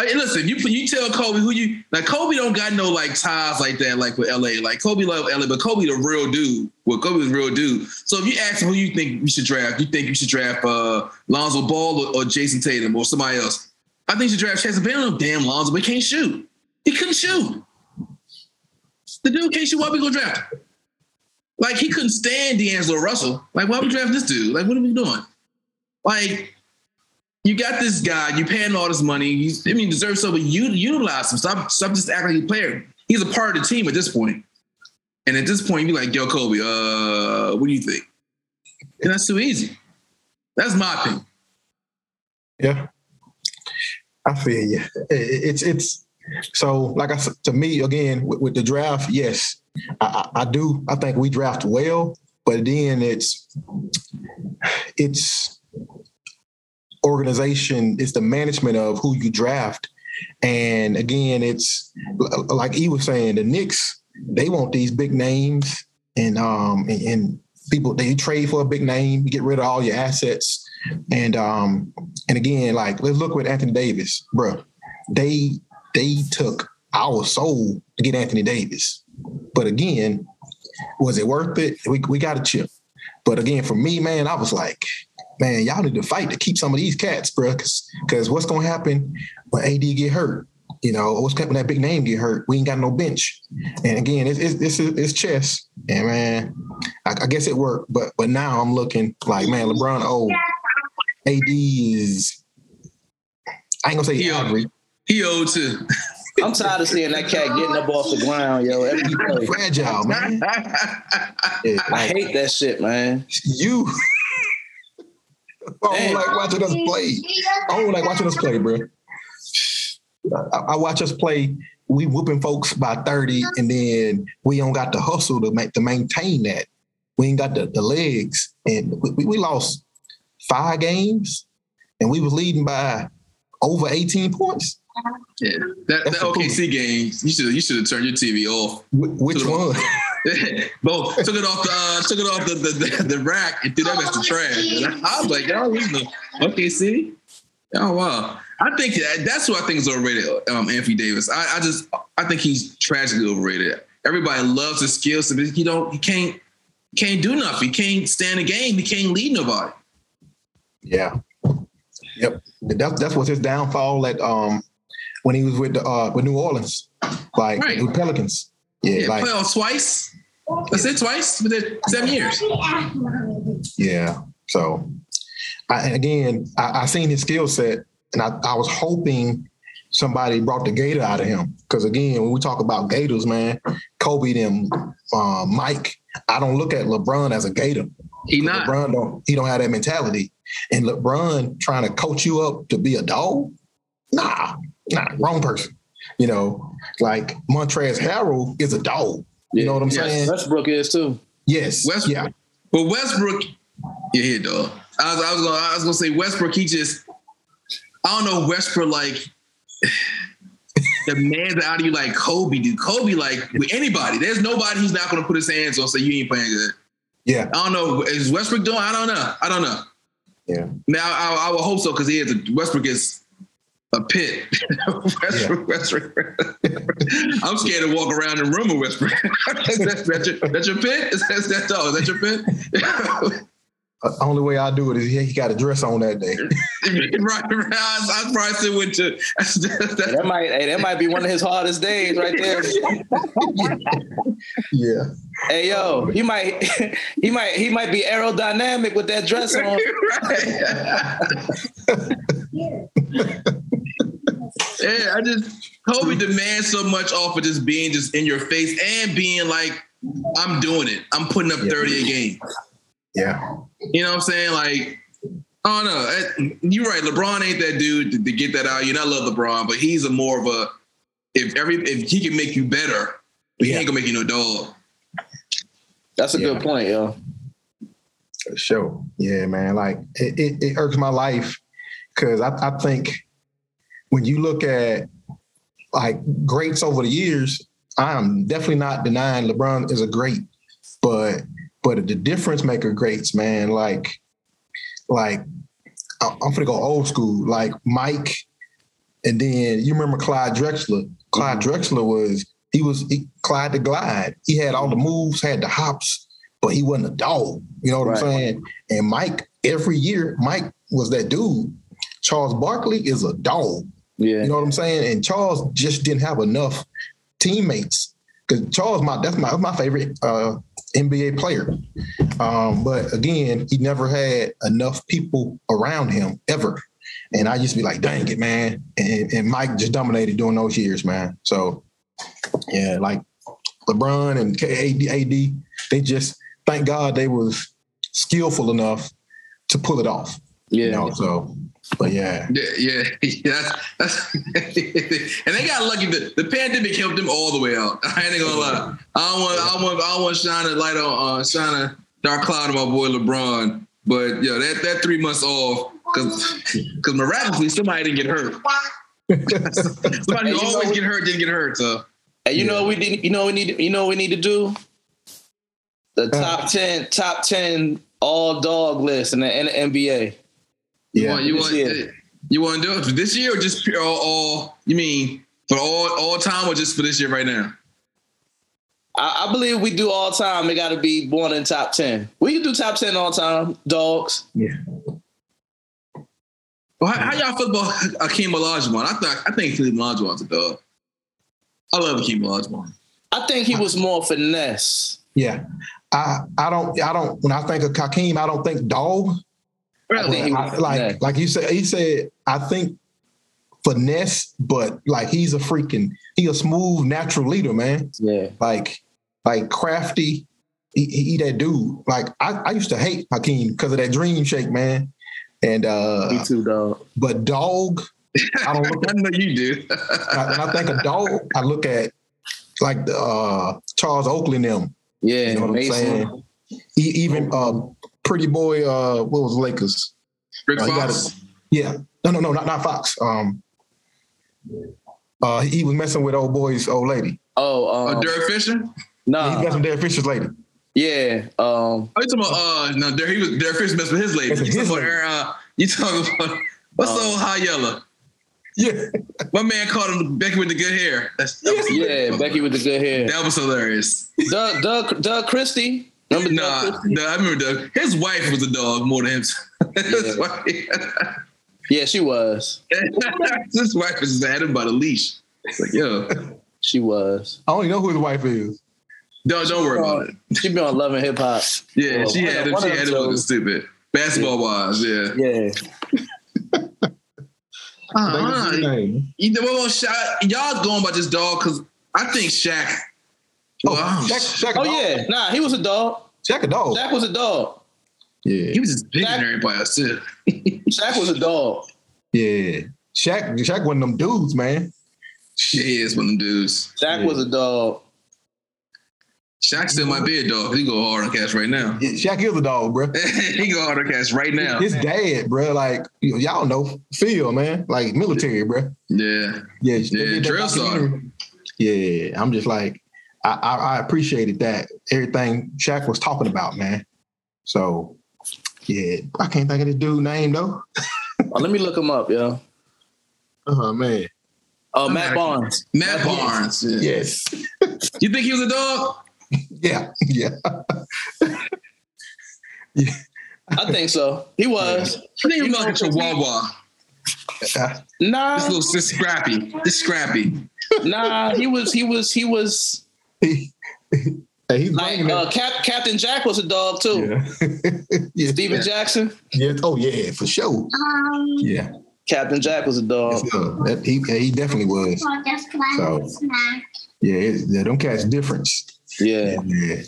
Hey, listen, you you tell Kobe who you like. Kobe don't got no like ties like that, like with LA. Like Kobe love LA, but Kobe the real dude. Well, Kobe the real dude. So if you ask him who you think you should draft, you think you should draft uh, Lonzo Ball or, or Jayson Tatum or somebody else. I think you should draft Chase Bell. No damn Lonzo, but he can't shoot. He couldn't shoot. The dude shoot. Why we gonna draft? Like he couldn't stand D'Angelo Russell. Like why we draft this dude? Like what are we doing? Like you got this guy, you paying all this money. You, I mean, deserve so, but you utilize him. Stop, stop just acting like a player. He's a part of the team at this point. And at this point, you be like, yo, Kobe, uh, what do you think? And that's too easy. That's my opinion. Yeah. I feel you. It's it's so like I said to me again with, with the draft. Yes, I, I do. I think we draft well, but then it's it's organization. It's the management of who you draft, and again, it's like he was saying. The Knicks they want these big names, and um and, and people they trade for a big name, get rid of all your assets, and um and again, like let's look with Anthony Davis, bro. They they took our soul to get Anthony Davis, but again, was it worth it? We we got a chip, but again, for me, man, I was like, man, y'all need to fight to keep some of these cats, bro, because because what's gonna happen when AD get hurt? You know, what's when that big name get hurt? We ain't got no bench, and again, it's it's it's, it's chess, and man, I, I guess it worked, but but now I'm looking like, man, LeBron oh, old. AD is I ain't gonna say He. Average, He owed too. I'm tired of seeing that cat getting up off the ground, yo. Every play. fragile, man. Yeah, I hate that shit, man. you. I don't like watching us play. I don't like watching us play, bro. I, I watch us play. We whooping folks by thirty, and then we don't got the hustle to make to maintain that. We ain't got the, the legs, and we, we lost five games, and we was leading by over eighteen points. Yeah. That, that OKC game, you should you should have turned your TV off. Wh- Which Took it off. one? Both took it off the uh, took it off the, the, the, the rack and threw that as the trash. And I was like, y'all losing the OKC? Oh wow. I think that, that's who I think is overrated. Um, Anthony Davis. I, I just I think he's tragically overrated. Everybody loves his skills, but he don't he can't can't do nothing. He can't stand a game. He can't lead nobody. Yeah. Yep. That's that's what's his downfall at um when he was with the uh with New Orleans. Like Right. with Pelicans. Yeah, Yeah, like playoffs twice. That's it, twice within seven years. yeah. So I again I, I seen his skill set and I, I was hoping somebody brought the gator out of him. Cause again, when we talk about gators, man, Kobe them uh, Mike, I don't look at LeBron as a gator. He not. LeBron don't he don't have that mentality. And LeBron trying to coach you up to be a dog? Nah, nah, wrong person. You know, like Montrezl Harrell is a dog. You know what I'm Yes. saying? Westbrook is too. Yes. Westbrook. Yeah. But Westbrook, yeah, here, dog. I was, I was gonna, I was gonna say Westbrook. He just, I don't know Westbrook like demands out of you like Kobe do. Kobe like with anybody. There's nobody he's not gonna put his hands on. Say you ain't playing good. Yeah. I don't know. Is Westbrook doing? I don't know. I don't know. Yeah. Now I, I would hope so because he is. A, Westbrook is a pit. Westbrook, Westbrook. I'm scared to walk around the room with Westbrook. is that, that your, that your pit? Is that, is that, dog? Is that your pit? Uh, only way I do it is he, he got a dress on that day. right, right. I, was- I probably still with you. That's, that's, Hey, that might hey, that might be one of his hardest days right there. yeah. hey yo, he might he might he might be aerodynamic with that dress on. Yeah, I just Kobe demands so much off of just being just in your face and being like, I'm doing it. I'm putting up Yeah. 30 a game. Yeah. You know what I'm saying? Like, Oh no, you're right. LeBron ain't that dude to, to get that out. You know, I love LeBron, but he's a more of a if every if he can make you better, but he Yeah. ain't gonna make you no dog. That's a Yeah. good point, yo. For sure. Yeah, man. Like it, it, it irks my life because I, I think when you look at like greats over the years, I'm definitely not denying LeBron is a great, but but the difference maker greats, man. Like like I'm gonna go old school, like Mike, and then you remember Clyde Drexler. Clyde Drexler was he was he, Clyde the Glide. He had all the moves, had the hops, but he wasn't a dog. You know what Right. I'm saying? And Mike, every year, Mike was that dude. Charles Barkley is a dog. Yeah. You know what I'm saying? And Charles just didn't have enough teammates. Because Charles, my that's my my favorite uh, NBA player. Um, but again, he never had enough people around him ever. And I used to be like, dang it, man. And, and Mike just dominated during those years, man. So yeah, like LeBron and KAD, AD, they just thank God they was skillful enough to pull it off. yeah. You know, so but yeah. Yeah, yeah, that's, that's and they got lucky. The, the pandemic helped them all the way out. I ain't gonna lie. I don't want, I don't want, I don't want to shine a light on, uh, shine a dark cloud on my boy LeBron. But yeah, that that three months off, because because miraculously somebody didn't get hurt. somebody who Hey, you know always get hurt didn't get hurt. So And you Yeah. know what we need. You know we need. You know what we need to do. The top ten, top ten all dog list in the, in the NBA. You Yeah. want you want year. Eh, you want to do it for this year or just pure all, all? You mean for all all time or just for this year right now? I, I believe we do all time. It got to be born in top ten. We can do top ten all time. Dogs. Yeah. Well, how, how y'all feel about Akeem Olajuwon? I thought I think Akeem Olajuwon's a dog. I love Akeem Olajuwon. I think he was more finesse. Yeah. I I don't I don't when I think of Hakeem, I don't think dog. I think he I- like finesse. like you said, he said, I think finesse, but like he's a freaking he a smooth natural leader, man. Yeah. Like like crafty. He, he, he that dude. Like I, I used to hate Hakeem because of that dream shake, man. And uh Me too, dog. but dog, I don't look I know you do. at when I think a dog, I look at like the uh Charles Oakley and them. Yeah. You know what I'm saying? E- even uh, pretty boy, uh, what was Lakers? Rick Uh, he got Fox. Yeah, no, no, no, not not Fox. Um, uh, he was messing with old boy's old lady. Oh, Oh, um, Derek Fisher. No. He got some Derek Fisher's lady. Yeah. Um, Oh, you talking about? Uh, no, Derek, he was Derek Fisher messed with his lady. Messing You with talking his about? lady. Uh, you talking about? What's the Uh, old high yellow? Yeah, My man called him Becky with the good hair. That's, that, was, yeah. Becky with the good hair. that was hilarious. Doug, Doug, Doug Christie. Remember Doug Nah, Christie? nah, I remember Doug. His wife was a dog more than him. his, Yeah. wife, Yeah, she was. his wife was just had him by the leash. It's like, yo, She was. I only know who his wife is. don't don't worry about it. She been on Love and Hip Hop. Yeah, Well, she had of- him. She had them him looking shows. stupid. Basketball wise, yeah. Yeah. Uh-huh. Name. You know what? Shaq, y'all going about this dog because I think Shaq. Oh, Wow. Shaq, Shaq Oh yeah. Nah, he was a dog. Shaq a dog. Shaq was a dog. Yeah, He was just bigger Shaq- than everybody else too. Shaq was a dog. yeah. Shaq, Shaq one of them dudes, man. He is one of them dudes. Shaq Yeah. was a dog. Shaq still might be a dog. He go hard on cash right now. Yeah, Shaq is a dog, bro. he go hard on cash right now. His dad, bro, like y- y'all know Phil, man, like military, bro. Yeah. Yeah, Yeah, did that drill documentary. Yeah, I'm just like, I, I, I appreciated that everything Shaq was talking about, man. So, yeah, I can't think of this dude name though. Oh, let me look him up, yo. Oh man, Oh, Matt Barnes. Matt Barnes. Yeah. yes, You think he was a dog? yeah, yeah. I think so. He was. I think he You was know, like a chihuahua. Uh, Nah, This little this scrappy. This scrappy. nah. He was. He was. He was he, hey, he's like uh. Cap, Captain Jack was a dog too. Yeah. yeah, Stephen Yeah. Jackson. yeah. Oh yeah, for sure. Yeah, Captain Jack was a dog. Yes, sir. that, he he definitely was. So- Yeah, it, yeah, them cats difference. Yeah. Yeah.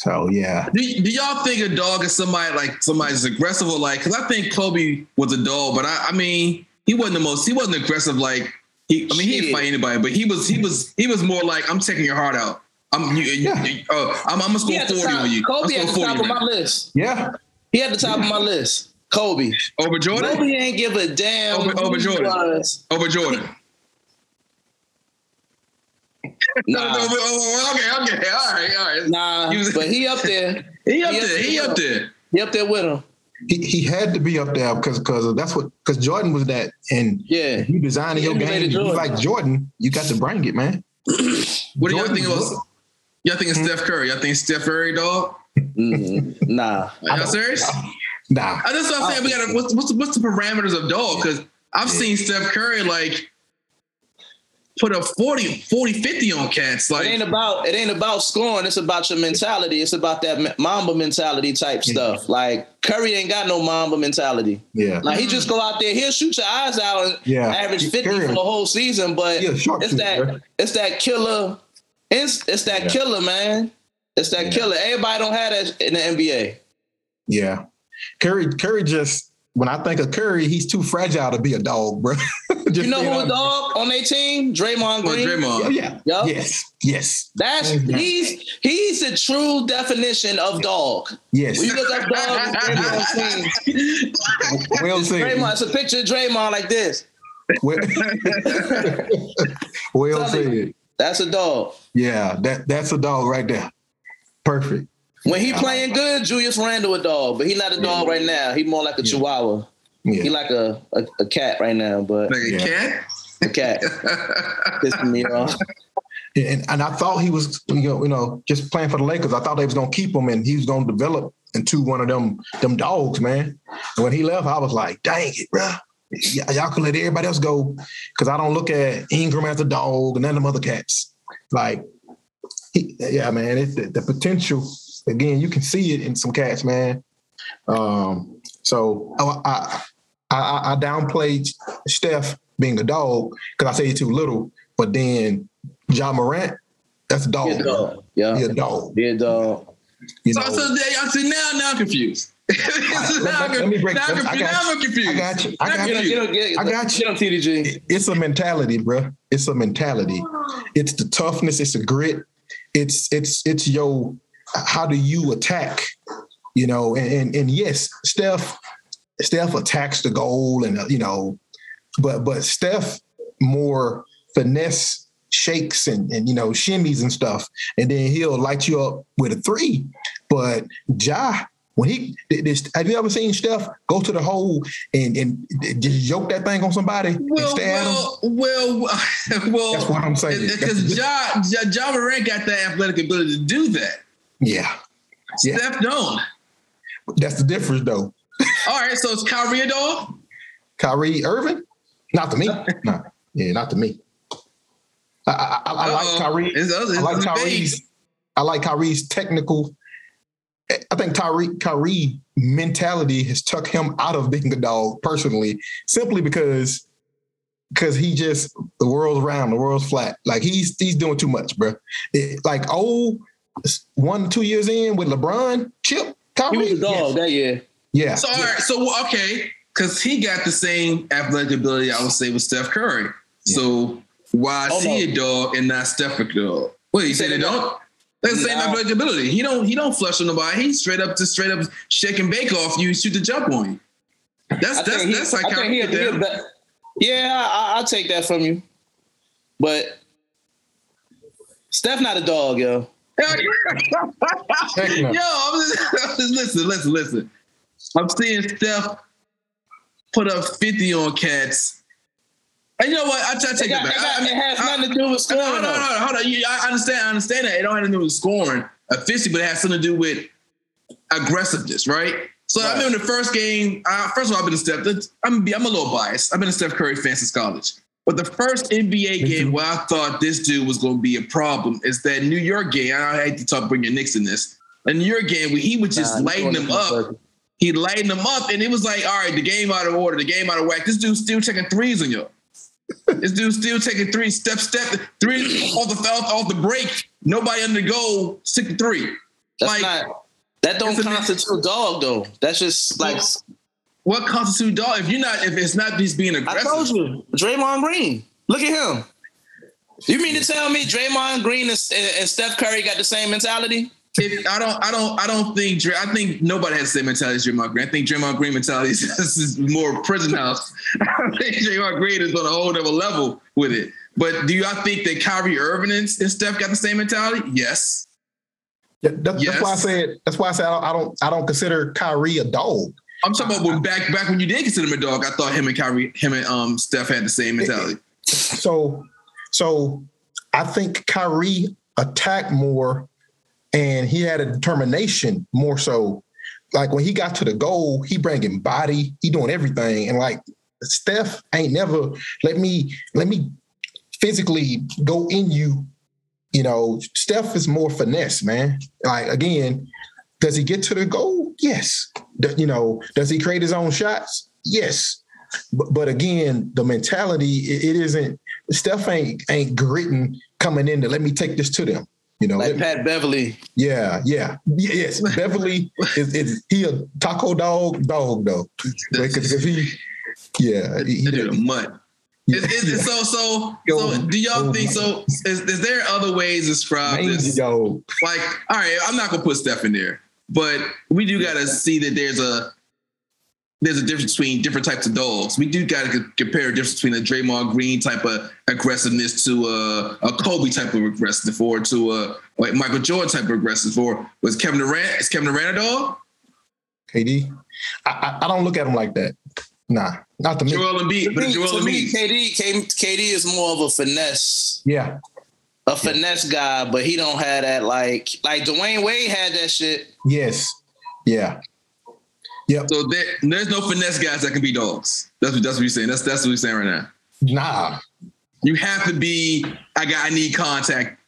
So yeah, Do, do y'all think a dog is somebody like somebody's aggressive or like? Because I think Kobe was a dog, but I, I mean, he wasn't the most. He wasn't aggressive like. He, I mean, he didn't fight anybody, but he was he was he was more like I'm taking your heart out. I'm you, you, Yeah. you- oh, I'm, I'm gonna score forty top, on you. I'm Kobe at score the 40 top of on my you. list. yeah, He at the top of my list. Kobe. over Jordan. Kobe ain't give a damn. Over- over Jordan. was. Over Jordan. Nah, No, no, oh, oh, okay, okay, all right, all right. nah. He was- but he up there. He up He up there. He there. up there. He up there with him. He, he had to be up there because because that's what because Jordan was that, and Yeah. if you designing He your game, emulated you like Jordan, you got to bring it, man. What do y'all think was- about? Y'all think it's Steph Curry? Y'all think Steph Curry dog? Mm, nah. Are y'all serious? Nah, I just I'm saying we gotta what's what's the, what's the parameters of dog? Because I've Yeah. seen Steph Curry like put a 40, 40, 50 on cats. Like It ain't Like about it ain't about scoring. It's about your mentality. It's about that Mamba mentality type Yeah. stuff. Like Curry ain't got no Mamba mentality. yeah, Like he mm. just go out there, he'll shoot your eyes out and Yeah. average fifty Curry- for the whole season. But Yeah, it's shooter, that bro. it's that killer. It's it's that Yeah. killer, man. It's that Yeah. killer. Everybody don't have that in the NBA. yeah. Curry, Curry just when I think of Curry, he's too fragile to be a dog, bro. You know being who a dog on their team? Draymond oh, Green. Yeah, Draymond. yeah, Yup. yes, yes, That's he's he's the true definition of dog. yes. When you look up dog, Draymond team, well said. Draymond, it's a picture of Draymond like this. Well, well said. That's a dog. Yeah, that that's a dog right there. Perfect. When he playing good, Julius Randle a dog, but he not a dog right now. He more like a Yeah. chihuahua. He like a, a, a cat right now, but Like a Yeah. cat? a cat pissing me off. And and I thought he was you know, you know just playing for the Lakers. I thought they was gonna keep him and he was gonna develop into one of them them dogs, man. And when he left, I was like, dang it, bro. Y- y'all can let everybody else go because I don't look at Ingram as a dog and none of them other cats. Like, he, yeah, man, it's the, the potential. Again, you can see it in some cats, man. Um, so I, I I I downplayed Steph being a dog because I say he's too little, but then Ja Morant, that's a dog. He a dog. Yeah. He a dog. He a dog. You So, know, so there, y'all now, now I'm confused. now, let- I'm, let me break now, I'm confused. got now I'm confused. I got you. I got I'm Get him, confused. get him, get, I got get him, TDG. it's a mentality, bro. It's a mentality. It's the toughness. It's the grit. It's it's it's your how do you attack? You know, and and, and yes, Steph Steph attacks the goal, and uh, you know, but but Steph more finesse shakes and and you know shimmies and stuff, and then he'll light you up with a three. But Ja. When he this, have you ever seen Steph go to the hole and, and just yoke that thing on somebody and Well, him? well, well, well. That's what I'm saying. Because Ja, ja, ja Morant got the athletic ability to do that. Yeah, Yeah. Steph don't. that's the difference, though. All right, so it's Kyrie a dog? Kyrie Irving, not to me. no, yeah, not to me. I, I, I, I like. Kyrie. It's, it's, I like Kyrie's. I like Kyrie's technical. Eh, I think Kyrie Kyrie mentality has took him out of being a dog personally, simply because because he just the world's round, the world's flat. Like he's he's doing too much, bro. It- like oh, one two years in with LeBron, Chip, He was a dog that year. yeah, So all right, so okay, because he got the same athletic ability I would say with Steph Curry. So why Oh, is he no. a dog and not Steph a dog? Wait, you say they don't? That's the same No. athletic ability. He don't he don't flush on nobody. He straight up to straight up shake and bake off you, shoot the jump on you. That's I that's he- that's like I think Kyrie. he- he a Yeah, I, I'll take that from you. But Steph not a dog, yo. Yo, I'm just, I'm just- listen, listen, listen. I'm seeing Steph put up 50 on cats. And you know what? I try to It, take got, it it, back. got, I- it has I- nothing to do with scoring. no, no, no, hold on. You, I understand. I understand that. It don't have to do with scoring efficiency, but it has something to do with aggressiveness, right? So I Right. remember the first game. Uh, first of all, I've been a Steph. I'm, I'm a little biased. I've been a Steph Curry fan since college. But the first NBA game where I thought this dude was going to be a problem is that New York game. I hate to talk bring your Knicks in this. A New York game where he was just Nah, lighting them up. this He lighting them up, and it was like, all right, the game out of order, the game out of whack. This dude's still taking threes on you. this dude's still taking three step, step, three off the off, off the break. Nobody under the goal, six to three. That's Like, not. That don't it's a- constitute dog though. That's just like What constitutes dog? If you're not, if it's not just being aggressive. I told you, Draymond Green. Look at him. You mean to tell me Draymond Green and, and Steph Curry got the same mentality? if, I don't, I don't, I don't think. I think nobody has the same mentality as Draymond Green. I think Draymond Green mentality is, is more prison house. I think Draymond Green is on a whole other level with it. But do y'all think that Kyrie Irving and, and Steph got the same mentality? Yes. Yeah, that- Yes. That's why I said. That's why I said I don't. I don't, I don't consider Kyrie a dog. I'm talking about when back back when you did consider him a dog. I thought him and Kyrie, him and um Steph had the same mentality. So, so I think Kyrie attacked more, and he had a determination more so. Like when he got to the goal, he bringing body, he doing everything, and like Steph ain't never let me let me physically go in you. You know, Steph is more finesse, man. Like again, does he get to the goal? Yes. D- you know, does he create his own shots? Yes. But, but again, the mentality it, it isn't. Steph ain't ain't gritting coming in to let me take this to them. You know, Like let me- Pat Beverley. yeah, yeah, Y- yes. Beverley is, is he a taco dog dog though? Because he, yeah, he, he- They do mutt. yeah, Is, is, is- so so so do y'all oh think so? Is, is there other ways to describe mangy this? dog. Like, all right, I'm not gonna put Steph in there, but we do gotta see that there's a there's a difference between different types of dogs. We do gotta c- compare a difference between a Draymond Green type of aggressiveness to a, a Kobe type of aggressive, or to a like Michael Jordan type of aggressive. Or was Kevin Durant? Is Kevin Durant a dog? KD. I, I I don't look at him like that. Nah, not the me. Joel Embiid. But me, Joel to me, Embiid. KD, KD is more of a finesse, Yeah, a finesse guy, but he don't have that like like Dwyane Wade had that shit. yes, yeah, yep. So there, there's no finesse guys that can be dogs. That's what that's what you're saying. That's that's what you're saying right now. Nah, You have to be. I got. I need contact.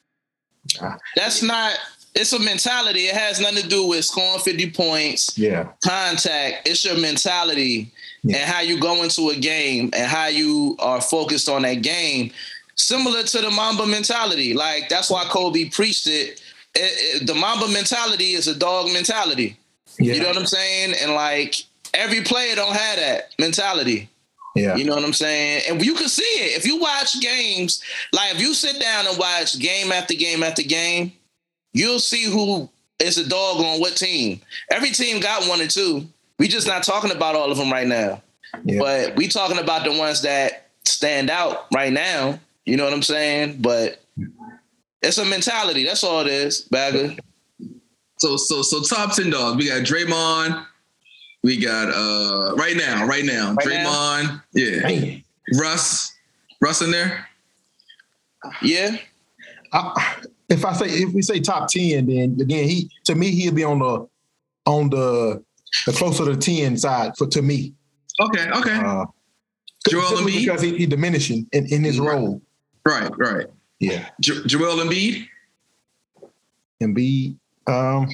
That's not. It's a mentality. It has nothing to do with scoring 50 points, yeah, contact. It's your mentality Yeah. and how you go into a game and how you are focused on that game. Similar to the Mamba mentality. Like that's why Kobe preached it. It- it- the Mamba mentality is a dog mentality. yeah, You know what I'm saying? And like every player don't have that mentality. yeah, You know what I'm saying? And you can see it. If you watch games, like if you sit down and watch game after game after game, you'll see who is a dog on what team. Every team got one or two. We just not talking about all of them right now. Yeah. But we talking about the ones that stand out right now. You know what I'm saying? But it's a mentality. That's all it is, Bagger. So so so top ten dogs. We got Draymond. We got uh right now, right now, Right Draymond. Yeah, Man, Russ. Russ in there. Yeah. I, if I say if we say top ten, then again he to me he'll be on the on the the closer to ten side for to me. Okay, okay. Uh, Joel Embiid? because he, he diminishing in, in his Right. role. Right, right. Yeah, Jo- Joel Embiid. Embiid. Um,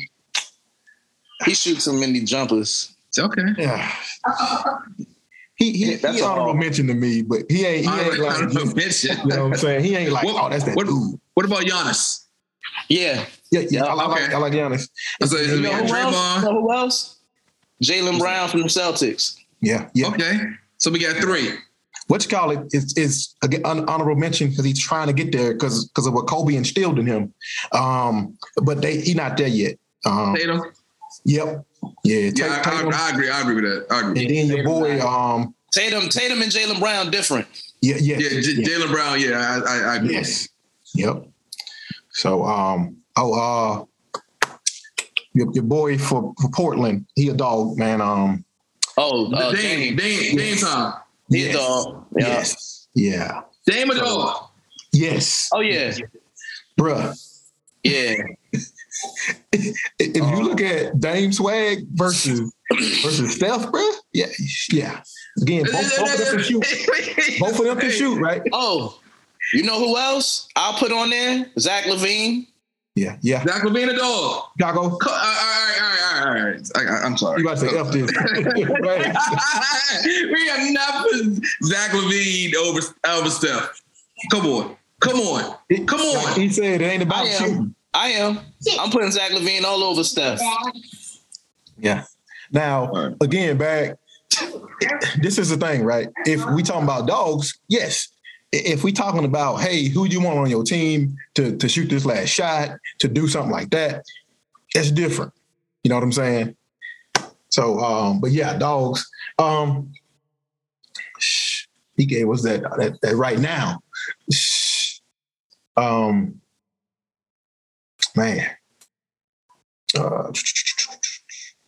He shoots so many jumpers. It's Okay. yeah. He he, That's he a- honorable mention to me, but he ain't he ain't like don't just, mention. you know what I'm saying. He ain't like What- oh that's that what- dude. What about Giannis? Yeah. Yeah, yeah. Yeah, I, like- okay. I like Giannis. I say, You know who else? You know who else? Jaylen Brown from the Celtics. Yeah, yeah. Okay. So we got three. What you call it is is again hon- mention because he's trying to get there because because of what Kobe instilled in him. Um, but they he not there yet. Um, Tatum. yep. Yeah. Yeah, Tat- I, I, I agree. I agree with that. I agree. and then your boy. Um. Tatum, Tatum and Jaylen Brown different. Yeah. Yeah. Yeah, J- yeah. Jaylen Brown. Yeah, I, I, I agree. Yes. Yep. So um. Oh. Uh. Your, your boy for, for Portland, he a dog, man. Um. Oh, uh, Dame, Dame. Dame, Dame time. He's yes. a dog. Yeah. Yes. Yeah. Dame a dog. Yes. Oh yeah, Bruh. yeah. If you look at Dame Swag versus versus Steph, bro, yeah, yeah. Again, both, both of them can shoot. Both of them can shoot, right? Oh, you know who else? I'll put on there Zach LaVine. Yeah, yeah. Zach LaVine a dog. Chicago. Uh, all right, all right, all all right. I, I, I'm sorry. You about to say F this? Right. we have not put Zach LaVine over over Steph. Come on, come on, come on. he said, it ain't about I am. I am. I'm putting Zach LaVine all over Steph. Yeah. Now, again, back. This is the thing, right? If we talking about dogs, yes. If we talking about, hey, who you want on your team to to shoot this last shot, to do something like that, it's different. You know what I'm saying? So, um, but yeah, dogs. Um, shh, he gave us that that, that right now. Shh. Um, man. Uh,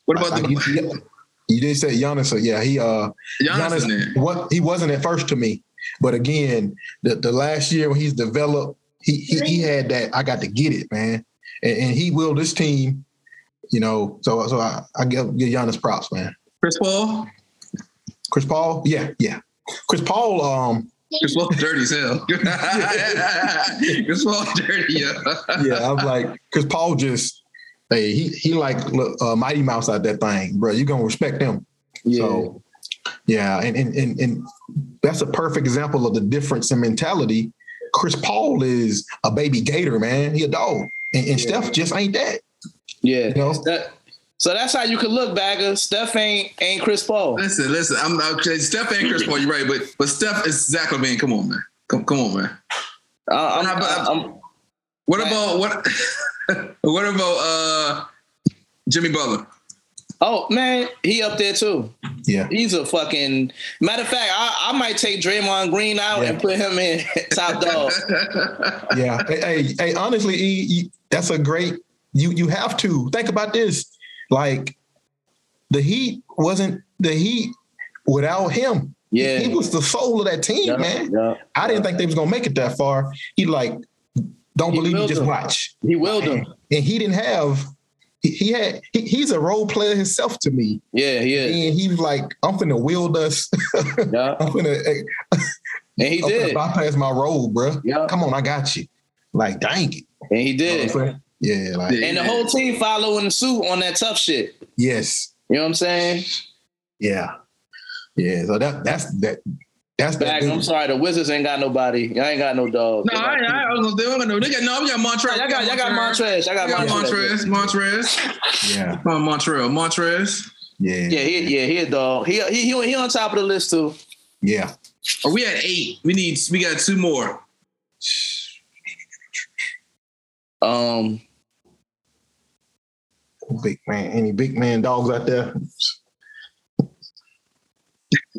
What about I- the you, you did say Giannis, so yeah, he uh Giannis there? what he wasn't at first to me, but again, the, the last year when he's developed, he, he he had that I got to get it, man, and, and he will this team, you know. So so I, I give give Giannis props, man. Chris Paul? Chris Paul, yeah, yeah. Chris Paul, um, Chris Paul dirty as hell. Chris Paul dirty, yeah. yeah, I'm like Chris Paul just. Hey, he he like look, uh, Mighty Mouse out that thing, bro. You gonna respect him. Yeah. So, yeah, and, and and and that's a perfect example of the difference in mentality. Chris Paul is a baby gator, man. He a dog, and, and Steph just ain't that. Yeah. You know? That- so that's how you can look, bagger. Steph ain't ain't Chris Paul. Listen, listen. I'm okay. Steph and Chris Paul. You're right, but but Steph is Zach LaVine. Come on, man. Come come on, man. I, I'm, Nah, but- I'm, What about what? what about uh Jimmy Butler? oh man, he up there too. Yeah, He's a fucking matter of fact. I, I might take Draymond Green out Yeah. and put him in top dog. yeah. hey, hey, hey, honestly, E, you- that's a great. You you have to think about this. Like the Heat wasn't the Heat without him. Yeah. he was the soul of that team, Yeah, man. yeah. I didn't think they was gonna make it that far. He like, don't He believe me, just them. watch. He willed him. and he didn't have he, he had he, he's a role player himself to me Yeah, he is. and he was like i'm finna wield us Yeah. i'm finna, eh, And he I'm did. bypass my role bro Yeah. come on i got you like dang it And he You know did. what I'm saying? yeah like Yeah. And the whole team following suit on that tough shit. yes You know what I'm saying? yeah yeah so that that's that that's that Back, I'm sorry, the Wizards ain't got nobody. Y'all ain't got no dog. No, I, I, I was gonna say, they got, they got no, we got Montrez. Y'all got, y'all got Montrez. Y'all got got Montrez. Montrez. Montrez. yeah Come on, Montreal. Montrez. yeah Yeah, he, yeah, he a dog. He, he, he, he on top of the list too. yeah Are we at eight? We need. We got two more. Um, big man any big man dogs out there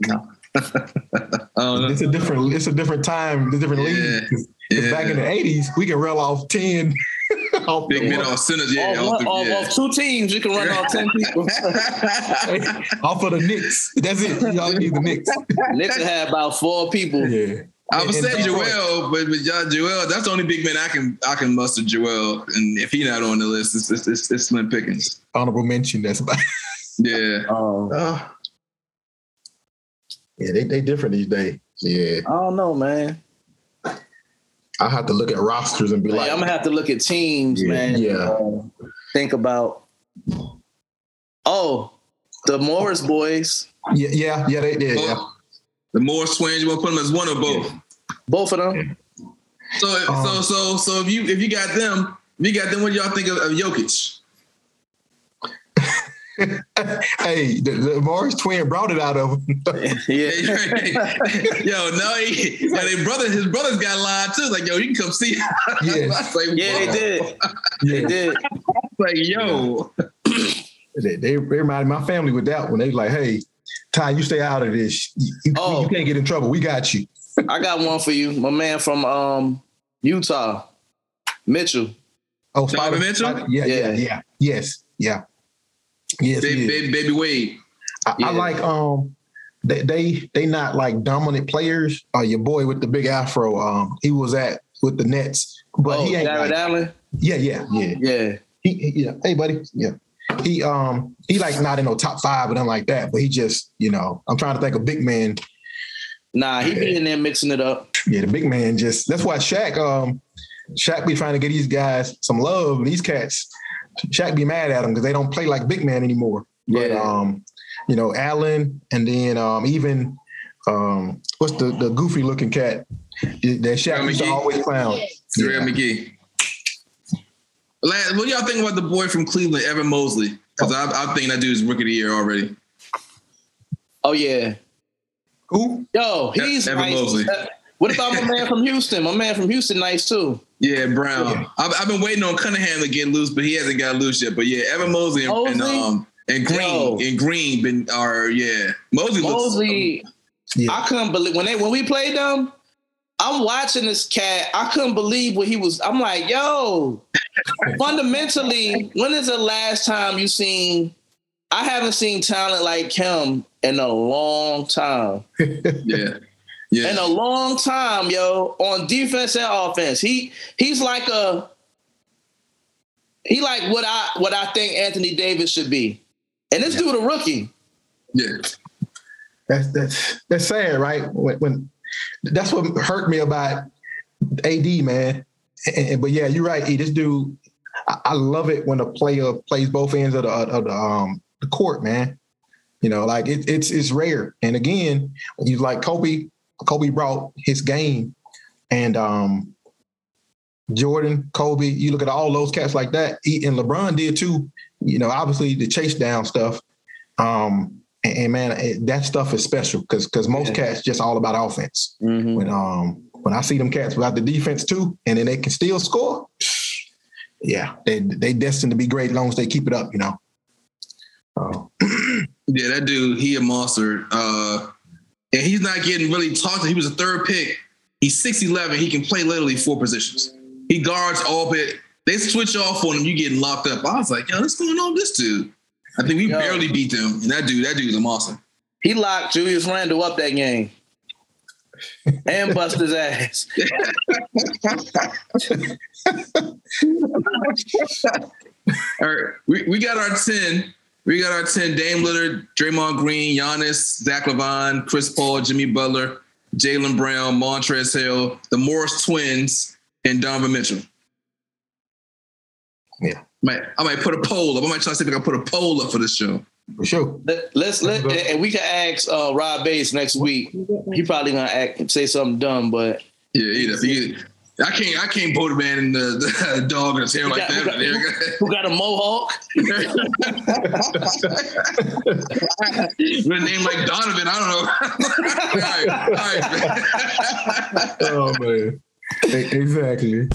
Uh, it's a different it's a different time it's a different Yeah. league 'Cause- 'cause yeah. back in the 80s we can reel off 10 off Big the- men on centers. Yeah. off, off one, the- off, yeah. off two teams, you can run off ten people. off of the Knicks. That's it. You all need the Knicks. Knicks had about four people. Yeah. I would And- say and Joel, but but y'all, Joel, that's the only big man I can I can muster. Joel, and if he not on the list, it's it's, it's, it's Slim Pickens. Honorable mention. That's about. Yeah, Um, Uh, yeah, they they different these days. Yeah, I don't know, man. I have to look at rosters and be Hey, like, I'm gonna have to look at teams, Yeah, man. yeah. Uh, think about. Oh, the Morris boys, yeah, yeah, yeah, they did. Yeah. Well, the more swings you want to put them as one or both. both of them. So so Um, so so if you if you got them, if you got them. What do y'all think of, of Jokic? hey, the, the Morris twin brought it out of him. Yeah, yo, no, he, yo, they brother, his brothers got lied too. Like, yo, you can come see. Yeah. I was like, yeah, they whoa. did. They did. Like, yo, they, they reminded my family with that one. They like, hey, Ty, you stay out of this. You, you- Oh. you can't get in trouble. We got you. I got one for you, my man from um Utah, Mitchell. Oh, Donovan Mitchell? Spider- yeah, yeah, Yeah. yeah, yes, yeah, yes. baby, baby, baby Wade. I, Yeah. I like um they, they they not like dominant players. Uh, your boy with the big afro, um, he was at with the Nets, but oh, he ain't. Jarrett Like, Allen. yeah, yeah, yeah. Yeah, He, he- yeah. Hey, buddy. Yeah. He um he like not in no top five or nothing like that, but he just you know I'm trying to think of big man. nah, he be in there mixing it up. Yeah, the big man just that's why Shaq um Shaq be trying to get these guys some love. and These cats, Shaq be mad at them because they don't play like big man anymore. But Yeah. um, you know, Allen and then um even um what's the the goofy looking cat that Shaq JaVale used to always clown. JaVale Yeah. McGee. Last, what y'all think about the boy from Cleveland, Evan Mobley? Because I, I think that dude's rookie of the year already. Oh yeah. Who? Yo, he's Evan nice. Mobley. Uh, What about my man from Houston? My man from Houston, nice too. Yeah, Brown. Yeah. I've, I've been waiting on Cunningham to get loose, but he hasn't got loose yet. But yeah, Evan Mobley and, and um and Green Yo. and Green been are yeah. Mobley looks Mobley, Yeah. I couldn't believe when they when we played them. I'm watching this cat. I couldn't believe what he was. I'm like, yo, fundamentally, when is the last time you seen? I haven't seen talent like him in a long time. yeah. Yeah. In a long time, yo, on defense and offense. He he's like a he like what I what I think Anthony Davis should be. And this dude a rookie. yeah. That's that's that's sad, right? When, when that's what hurt me about AD, man. And- but yeah, you're right. This dude, I, I love it when a player plays both ends of the of the um the court, man. You know, like it, it's it's rare. And again, you like Kobe, Kobe brought his game, and um Jordan, Kobe. You look at all those cats like that, and LeBron did too. You know, obviously the chase down stuff. Um, and, and man, it, that stuff is special because because most Yeah. cats just all about offense. Mm-hmm. When um when I see them cats without the defense too, and then they can still score, yeah, they they destined to be great as long as they keep it up. You know. Oh, Yeah, that dude, he a monster. Uh and he's not getting really talked to. He was a third pick. He's 6'11. He can play literally four positions. He guards all bit. They switch off on him, you getting locked up. I was like, yo, what's going on with this dude? I think we Yo. barely beat them. And that dude, that dude's a monster. He locked Julius Randle up that game. and bust his ass. All right, we, we got our 10. We got our 10 Dame Lillard, Draymond Green, Giannis, Zach LaVine, Chris Paul, Jimmy Butler, Jaylen Brown, Montrezl Hill, the Morris twins, and Donovan Mitchell. Yeah. Might, I might put a poll up. I might try to see if I can put a poll up for this show. for sure. Let, let's let and we can ask uh, Rob Bates next week. He probably gonna act say something dumb, but Yeah, either. He, I can't. I can't put a man in the, the dog in his hair who like got, who, got, that. who got a mohawk? With a name like Donovan, I don't know. all right, all right. man. oh man. Exactly.